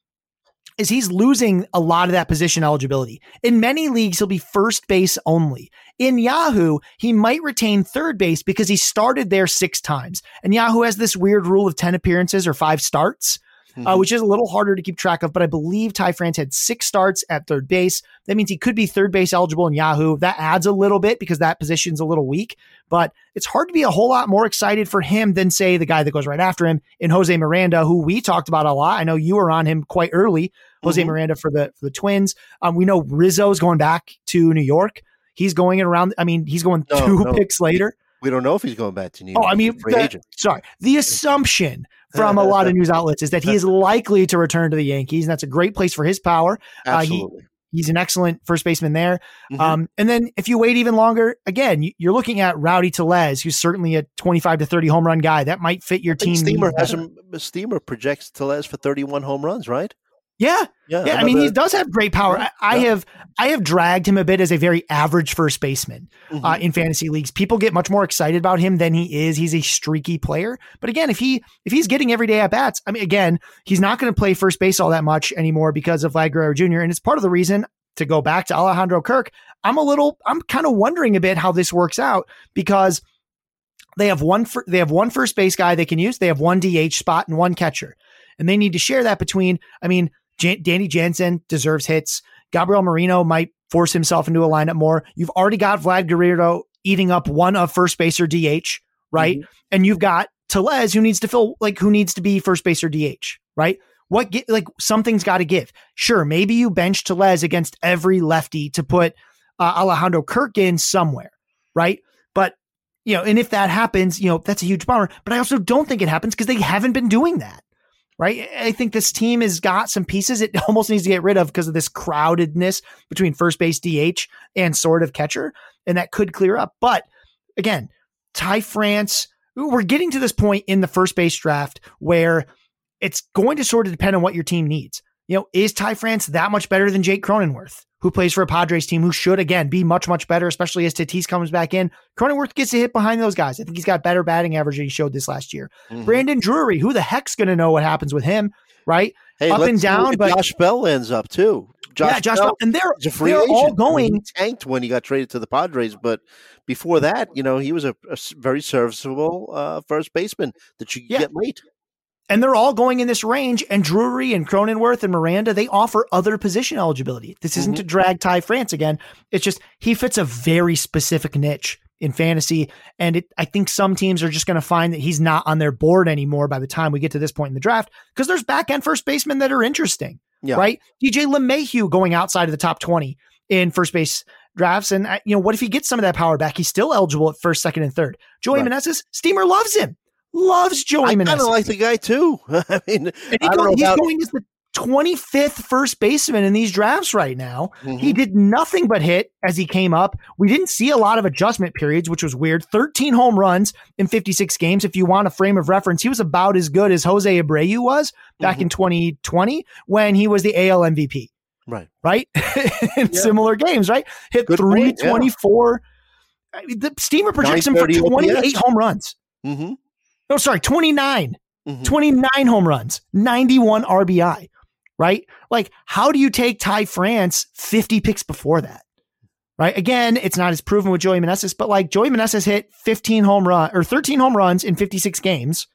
is he's losing a lot of that position eligibility. In many leagues, he'll be first base only. In Yahoo, he might retain third base because he started there six times. And Yahoo has this weird rule of 10 appearances or five starts mm-hmm. uh, which is a little harder to keep track of. But I believe Ty France had six starts at third base. That means he could be third base eligible in Yahoo. That adds a little bit because that position's a little weak. But it's hard to be a whole lot more excited for him than say the guy that goes right after him in Jose Miranda, who we talked about a lot. I know you were on him quite early, Jose mm-hmm. Miranda for the for the Twins. Um, we know Rizzo's going back to New York. He's going around. I mean, he's going no, two no. picks later. We don't know if he's going back to New York. Oh, I mean, the, sorry. The assumption from a lot of news outlets is that he is likely to return to the Yankees, and that's a great place for his power. Absolutely. Uh, he, He's an excellent first baseman there. Mm-hmm. Um, and then if you wait even longer, again, you're looking at Rowdy Tellez, who's certainly a 25 to 30 home run guy. That might fit your team. Steamer has him, Steamer projects Tellez for 31 home runs, right? Yeah, yeah. yeah I mean, he does have great power. I, I yeah. have I have dragged him a bit as a very average first baseman uh, mm-hmm. uh, in fantasy leagues. People get much more excited about him than he is. He's a streaky player. But again, if he if he's getting everyday at bats, I mean, again, he's not going to play first base all that much anymore because of Vlad Guerrero Jr. And it's part of the reason to go back to Alejandro Kirk. I'm a little, I'm kind of wondering a bit how this works out because they have one they have one first base guy they can use. They have one DH spot and one catcher, and they need to share that between. I mean, Jan- Danny Jansen deserves hits. Gabriel Moreno might force himself into a lineup more. You've already got Vlad Guerrero eating up one of first base or DH, right? Mm-hmm. And you've got Tellez who needs to fill like who needs to be first base or DH, right? What get like something's got to give. Sure, maybe you bench Tellez against every lefty to put uh, Alejandro Kirk in somewhere, right? But you know, and if that happens, you know, that's a huge bummer. But I also don't think it happens because they haven't been doing that right? I think this team has got some pieces it almost needs to get rid of because of this crowdedness between first base DH and sort of catcher, and that could clear up. But again, Ty France, we're getting to this point in the first base draft where it's going to sort of depend on what your team needs. You know, is Ty France that much better than Jake Cronenworth? Who plays for a Padres team who should again be much much better, especially as Tatis comes back in. Cronenworth gets a hit behind those guys. I think he's got better batting average than he showed this last year. Mm-hmm. Brandon Drury, who the heck's going to know what happens with him, right? Hey, up and down, but Josh Bell ends up too. Josh yeah, Josh Bell, Bell and they're they're agent. all going he tanked when he got traded to the Padres, but before that, you know, he was a, a very serviceable uh, first baseman that you yeah. get late. And they're all going in this range. And Drury and Cronenworth and Miranda, they offer other position eligibility. This isn't mm-hmm. to drag Ty France again. It's just he fits a very specific niche in fantasy. And it, I think some teams are just going to find that he's not on their board anymore by the time we get to this point in the draft because there's back end first basemen that are interesting, yeah. right? DJ LeMahieu going outside of the top 20 in first base drafts. And, uh, you know, what if he gets some of that power back? He's still eligible at first, second, and third. Joey right. Meneses, Steamer loves him loves Joey I. I kind of like the guy too. I mean, he I he's about- going as the 25th first baseman in these drafts right now. Mm-hmm. He did nothing but hit as he came up. We didn't see a lot of adjustment periods, which was weird. 13 home runs in 56 games. If you want a frame of reference, he was about as good as Jose Abreu was back mm-hmm. in 2020 when he was the AL MVP. Right. Right? in yeah. similar games, right? Hit good 324. Point, yeah. The Steamer projects him for 28 OPS. home runs. Mm-hmm. No, sorry, 29. Mm-hmm. 29 home runs, 91 RBI, right? Like, how do you take Ty France 50 picks before that? Right. Again, it's not as proven with Joey Meneses, but like Joey Meneses hit 15 home run or 13 home runs in 56 games,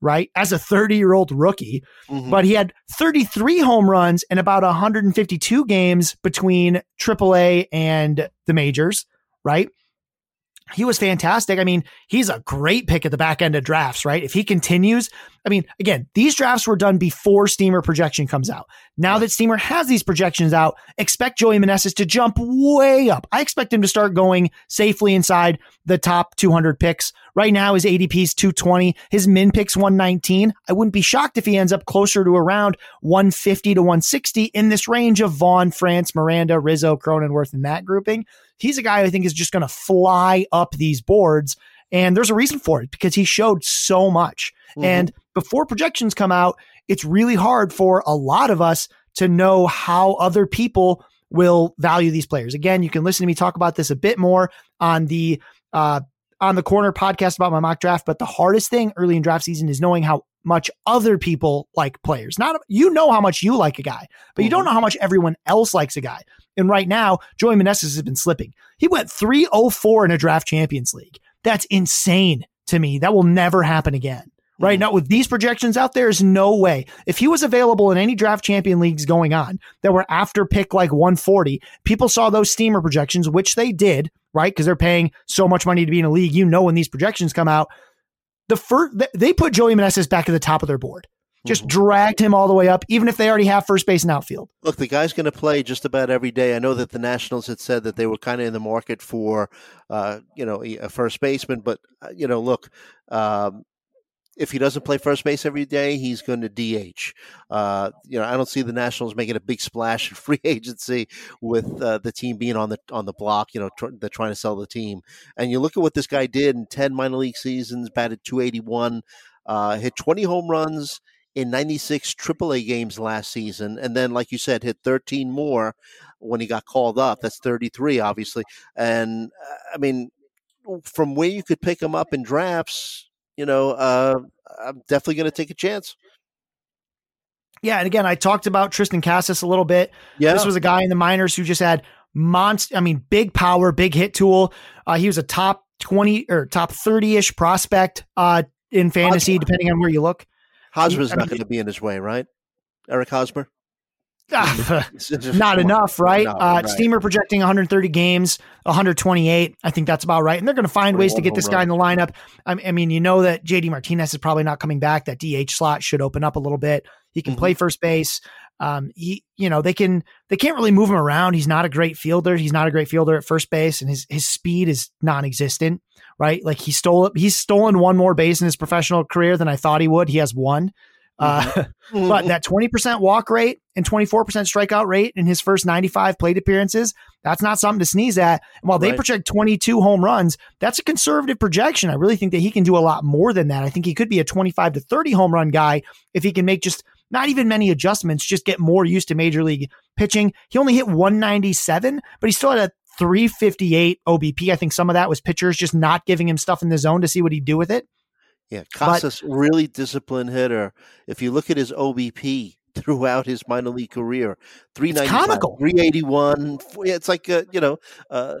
right? As a 30 year old rookie, mm-hmm. but he had 33 home runs in about 152 games between AAA and the majors, right? He was fantastic. I mean, he's a great pick at the back end of drafts, right? If he continues, I mean, again, these drafts were done before Steamer projection comes out. Now that Steamer has these projections out, expect Joey Meneses to jump way up. I expect him to start going safely inside the top 200 picks. Right now, his ADP is 220. His min pick's 119. I wouldn't be shocked if he ends up closer to around 150 to 160 in this range of Vaughn, France, Miranda, Rizzo, Cronenworth, and that grouping. He's a guy I think is just going to fly up these boards. And there's a reason for it because he showed so much. Mm-hmm. And before projections come out, it's really hard for a lot of us to know how other people will value these players. Again, you can listen to me talk about this a bit more on the uh, on the corner podcast about my mock draft. But the hardest thing early in draft season is knowing how much other people like players. Not you know how much you like a guy, but you don't know how much everyone else likes a guy. And right now, Joey Meneses has been slipping. He went 304 in a draft champions league. That's insane to me. That will never happen again. Right mm. now, with these projections out there, is no way. If he was available in any draft champion leagues going on that were after pick like 140, people saw those steamer projections, which they did, right? Because they're paying so much money to be in a league. You know, when these projections come out, the first they put Joey Meneses back at the top of their board. Just Mhm. dragged him all the way up, even if they already have first base and outfield. Look, the guy's going to play just about every day. I know that the Nationals had said that they were kind of in the market for, uh, you know, a first baseman. But uh, you know, look, um, if he doesn't play first base every day, he's going to DH. Uh, you know, I don't see the Nationals making a big splash in free agency with uh, the team being on the on the block. You know, tr- they're trying to sell the team. And you look at what this guy did in ten minor league seasons, batted two eighty one, uh, hit twenty home runs in 96 AAA games last season. And then, like you said, hit 13 more when he got called up. That's 33, obviously. And uh, I mean, from where you could pick him up in drafts, you know, uh, I'm definitely going to take a chance. Yeah, and again, I talked about Triston Casas a little bit. Yeah. This was a guy in the minors who just had monster. I mean, big power, big hit tool. Uh, he was a top twenty or top thirty ish prospect uh, in fantasy, depending on where you look. Hosmer's I not going to be in his way, right? Eric Hosmer? Ah, Not enough, right? No, uh, right. Steamer projecting 130 games, 128. I think that's about right. And they're going to find ways to get this guy in the lineup. I, I mean, you know that JD Martinez is probably not coming back. That DH slot should open up a little bit. He can Mhm. play first base. Um, he, you know, they can they can't really move him around. He's not a great fielder. He's not a great fielder at first base, and his his speed is non-existent. Right? Like he stole he's stolen one more base in his professional career than I thought he would. He has one. Uh, but that 20% walk rate and 24% strikeout rate in his first 95 plate appearances, that's not something to sneeze at. And while they Right. project 22 home runs, that's a conservative projection. I really think that he can do a lot more than that. I think he could be a 25 to 30 home run guy if he can make just not even many adjustments, just get more used to major league pitching. He only hit 197, but he still had a 358 OBP. I think some of that was pitchers just not giving him stuff in the zone to see what he'd do with it. Yeah, Casas, really disciplined hitter. If you look at his OBP throughout his minor league career, 395, 381, It's like, uh, you know, uh,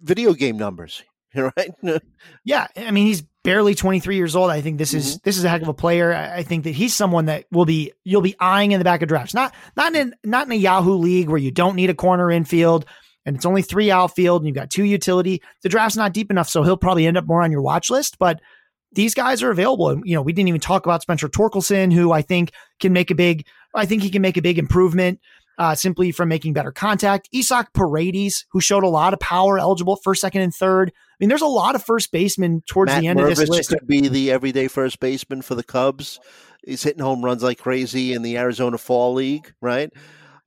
video game numbers, right? Yeah, I mean he's barely 23 years old. I think this is mm-hmm. this is a heck of a player. I I think that he's someone that will be you'll be eyeing in the back of drafts. Not not in not in a Yahoo league where you don't need a corner infield and it's only three outfield and you've got two utility. The draft's not deep enough, so he'll probably end up more on your watch list. But these guys are available. And you know, we didn't even talk about Spencer Torkelson, who I think can make a big. I think he can make a big improvement. Uh, simply from making better contact. Isaac Paredes, who showed a lot of power, eligible first, second, and third. I mean, there's a lot of first basemen towards Matt the end of this Mervis list. could be the everyday first baseman for the Cubs. He's hitting home runs like crazy in the Arizona Fall League, right?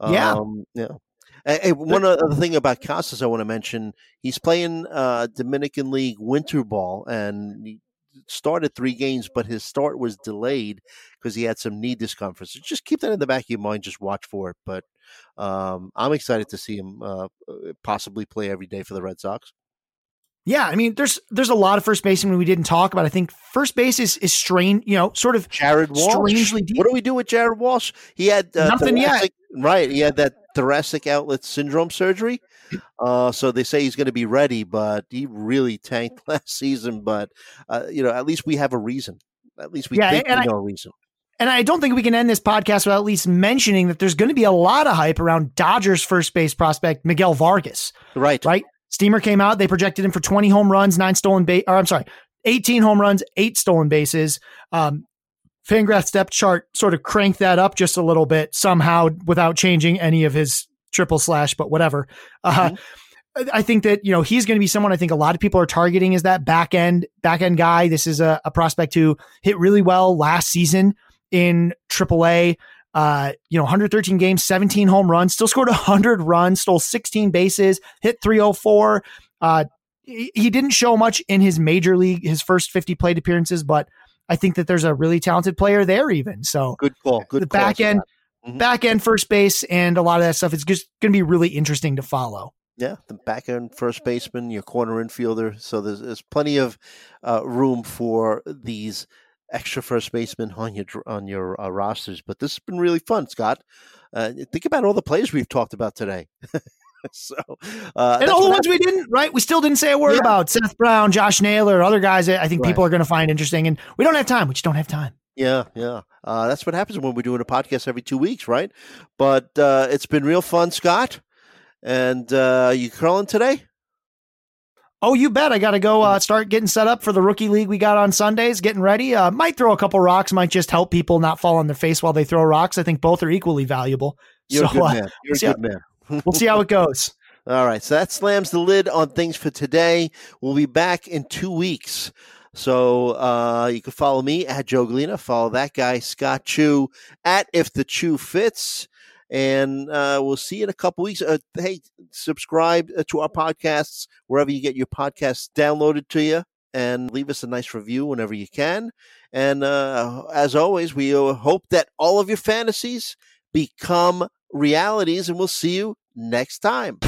Yeah. Um, yeah. Hey, one other thing about Casas I want to mention: he's playing uh, Dominican League winter ball, and started three games, but his start was delayed because he had some knee discomfort. So just keep that in the back of your mind. Just watch for it. But um, I'm excited to see him uh, possibly play every day for the Red Sox. Yeah, I mean, there's there's a lot of first basemen we didn't talk about. I think first base is is strange, you know, sort of Jared Walsh. strangely deep. What do we do with Jared Walsh? He had uh, Nothing yet. Right, he had that thoracic outlet syndrome surgery. Uh, so they say he's going to be ready, but he really tanked last season. But uh, you know, at least we have a reason. At least we Yeah, think we I- know a reason. And I don't think we can end this podcast without at least mentioning that there's going to be a lot of hype around Dodgers first base prospect Miguel Vargas. Right, Right? Steamer came out, they projected him for 20 home runs, nine stolen base, or I'm sorry, 18 home runs, eight stolen bases. Um, Fangraph depth chart sort of cranked that up just a little bit somehow without changing any of his triple slash, but whatever. Uh, I think that you know he's going to be someone I think a lot of people are targeting is that back end back end guy. This is a, a prospect who hit really well last season in AAA. Uh, you know, 113 games, 17 home runs, still scored 100 runs, stole 16 bases, hit 304. Uh, he, he didn't show much in his major league, his first 50 plate appearances, but I think that there's a really talented player there even. So good call. Good the call, back end. Mhm. back end first base and a lot of that stuff is just going to be really interesting to follow. Yeah, the back end first baseman, your corner infielder. So there's there's plenty of uh, room for these extra first baseman on your on your uh, rosters. But this has been really fun, Scott. Uh, think about all the players we've talked about today. so, uh, and all the ones we didn't, right? We still didn't say a word yeah. about Seth Brown, Josh Naylor, other guys that I think right. people are going to find interesting. And we don't have time. We just don't have time. Yeah, yeah. Uh, that's what happens when we're doing a podcast every two weeks, right? But uh, it's been real fun, Scott. And uh, you curling today? Oh, you bet. I got to go uh, start getting set up for the rookie league we got on Sundays, getting ready. Uh, might throw a couple rocks, might just help people not fall on their face while they throw rocks. I think both are equally valuable. You're so, a good uh, man. You're a good man. We'll see how it goes. All right. So that slams the lid on things for today. We'll be back in two weeks. So uh, you can follow me at Joe Gallina. Follow that guy, Scott Chu, at If the Chu Fits. And uh, we'll see you in a couple weeks. Uh, hey, subscribe uh, to our podcasts wherever you get your podcasts downloaded to you and leave us a nice review whenever you can. And uh, as always, we uh, hope that all of your fantasies become realities, and we'll see you next time.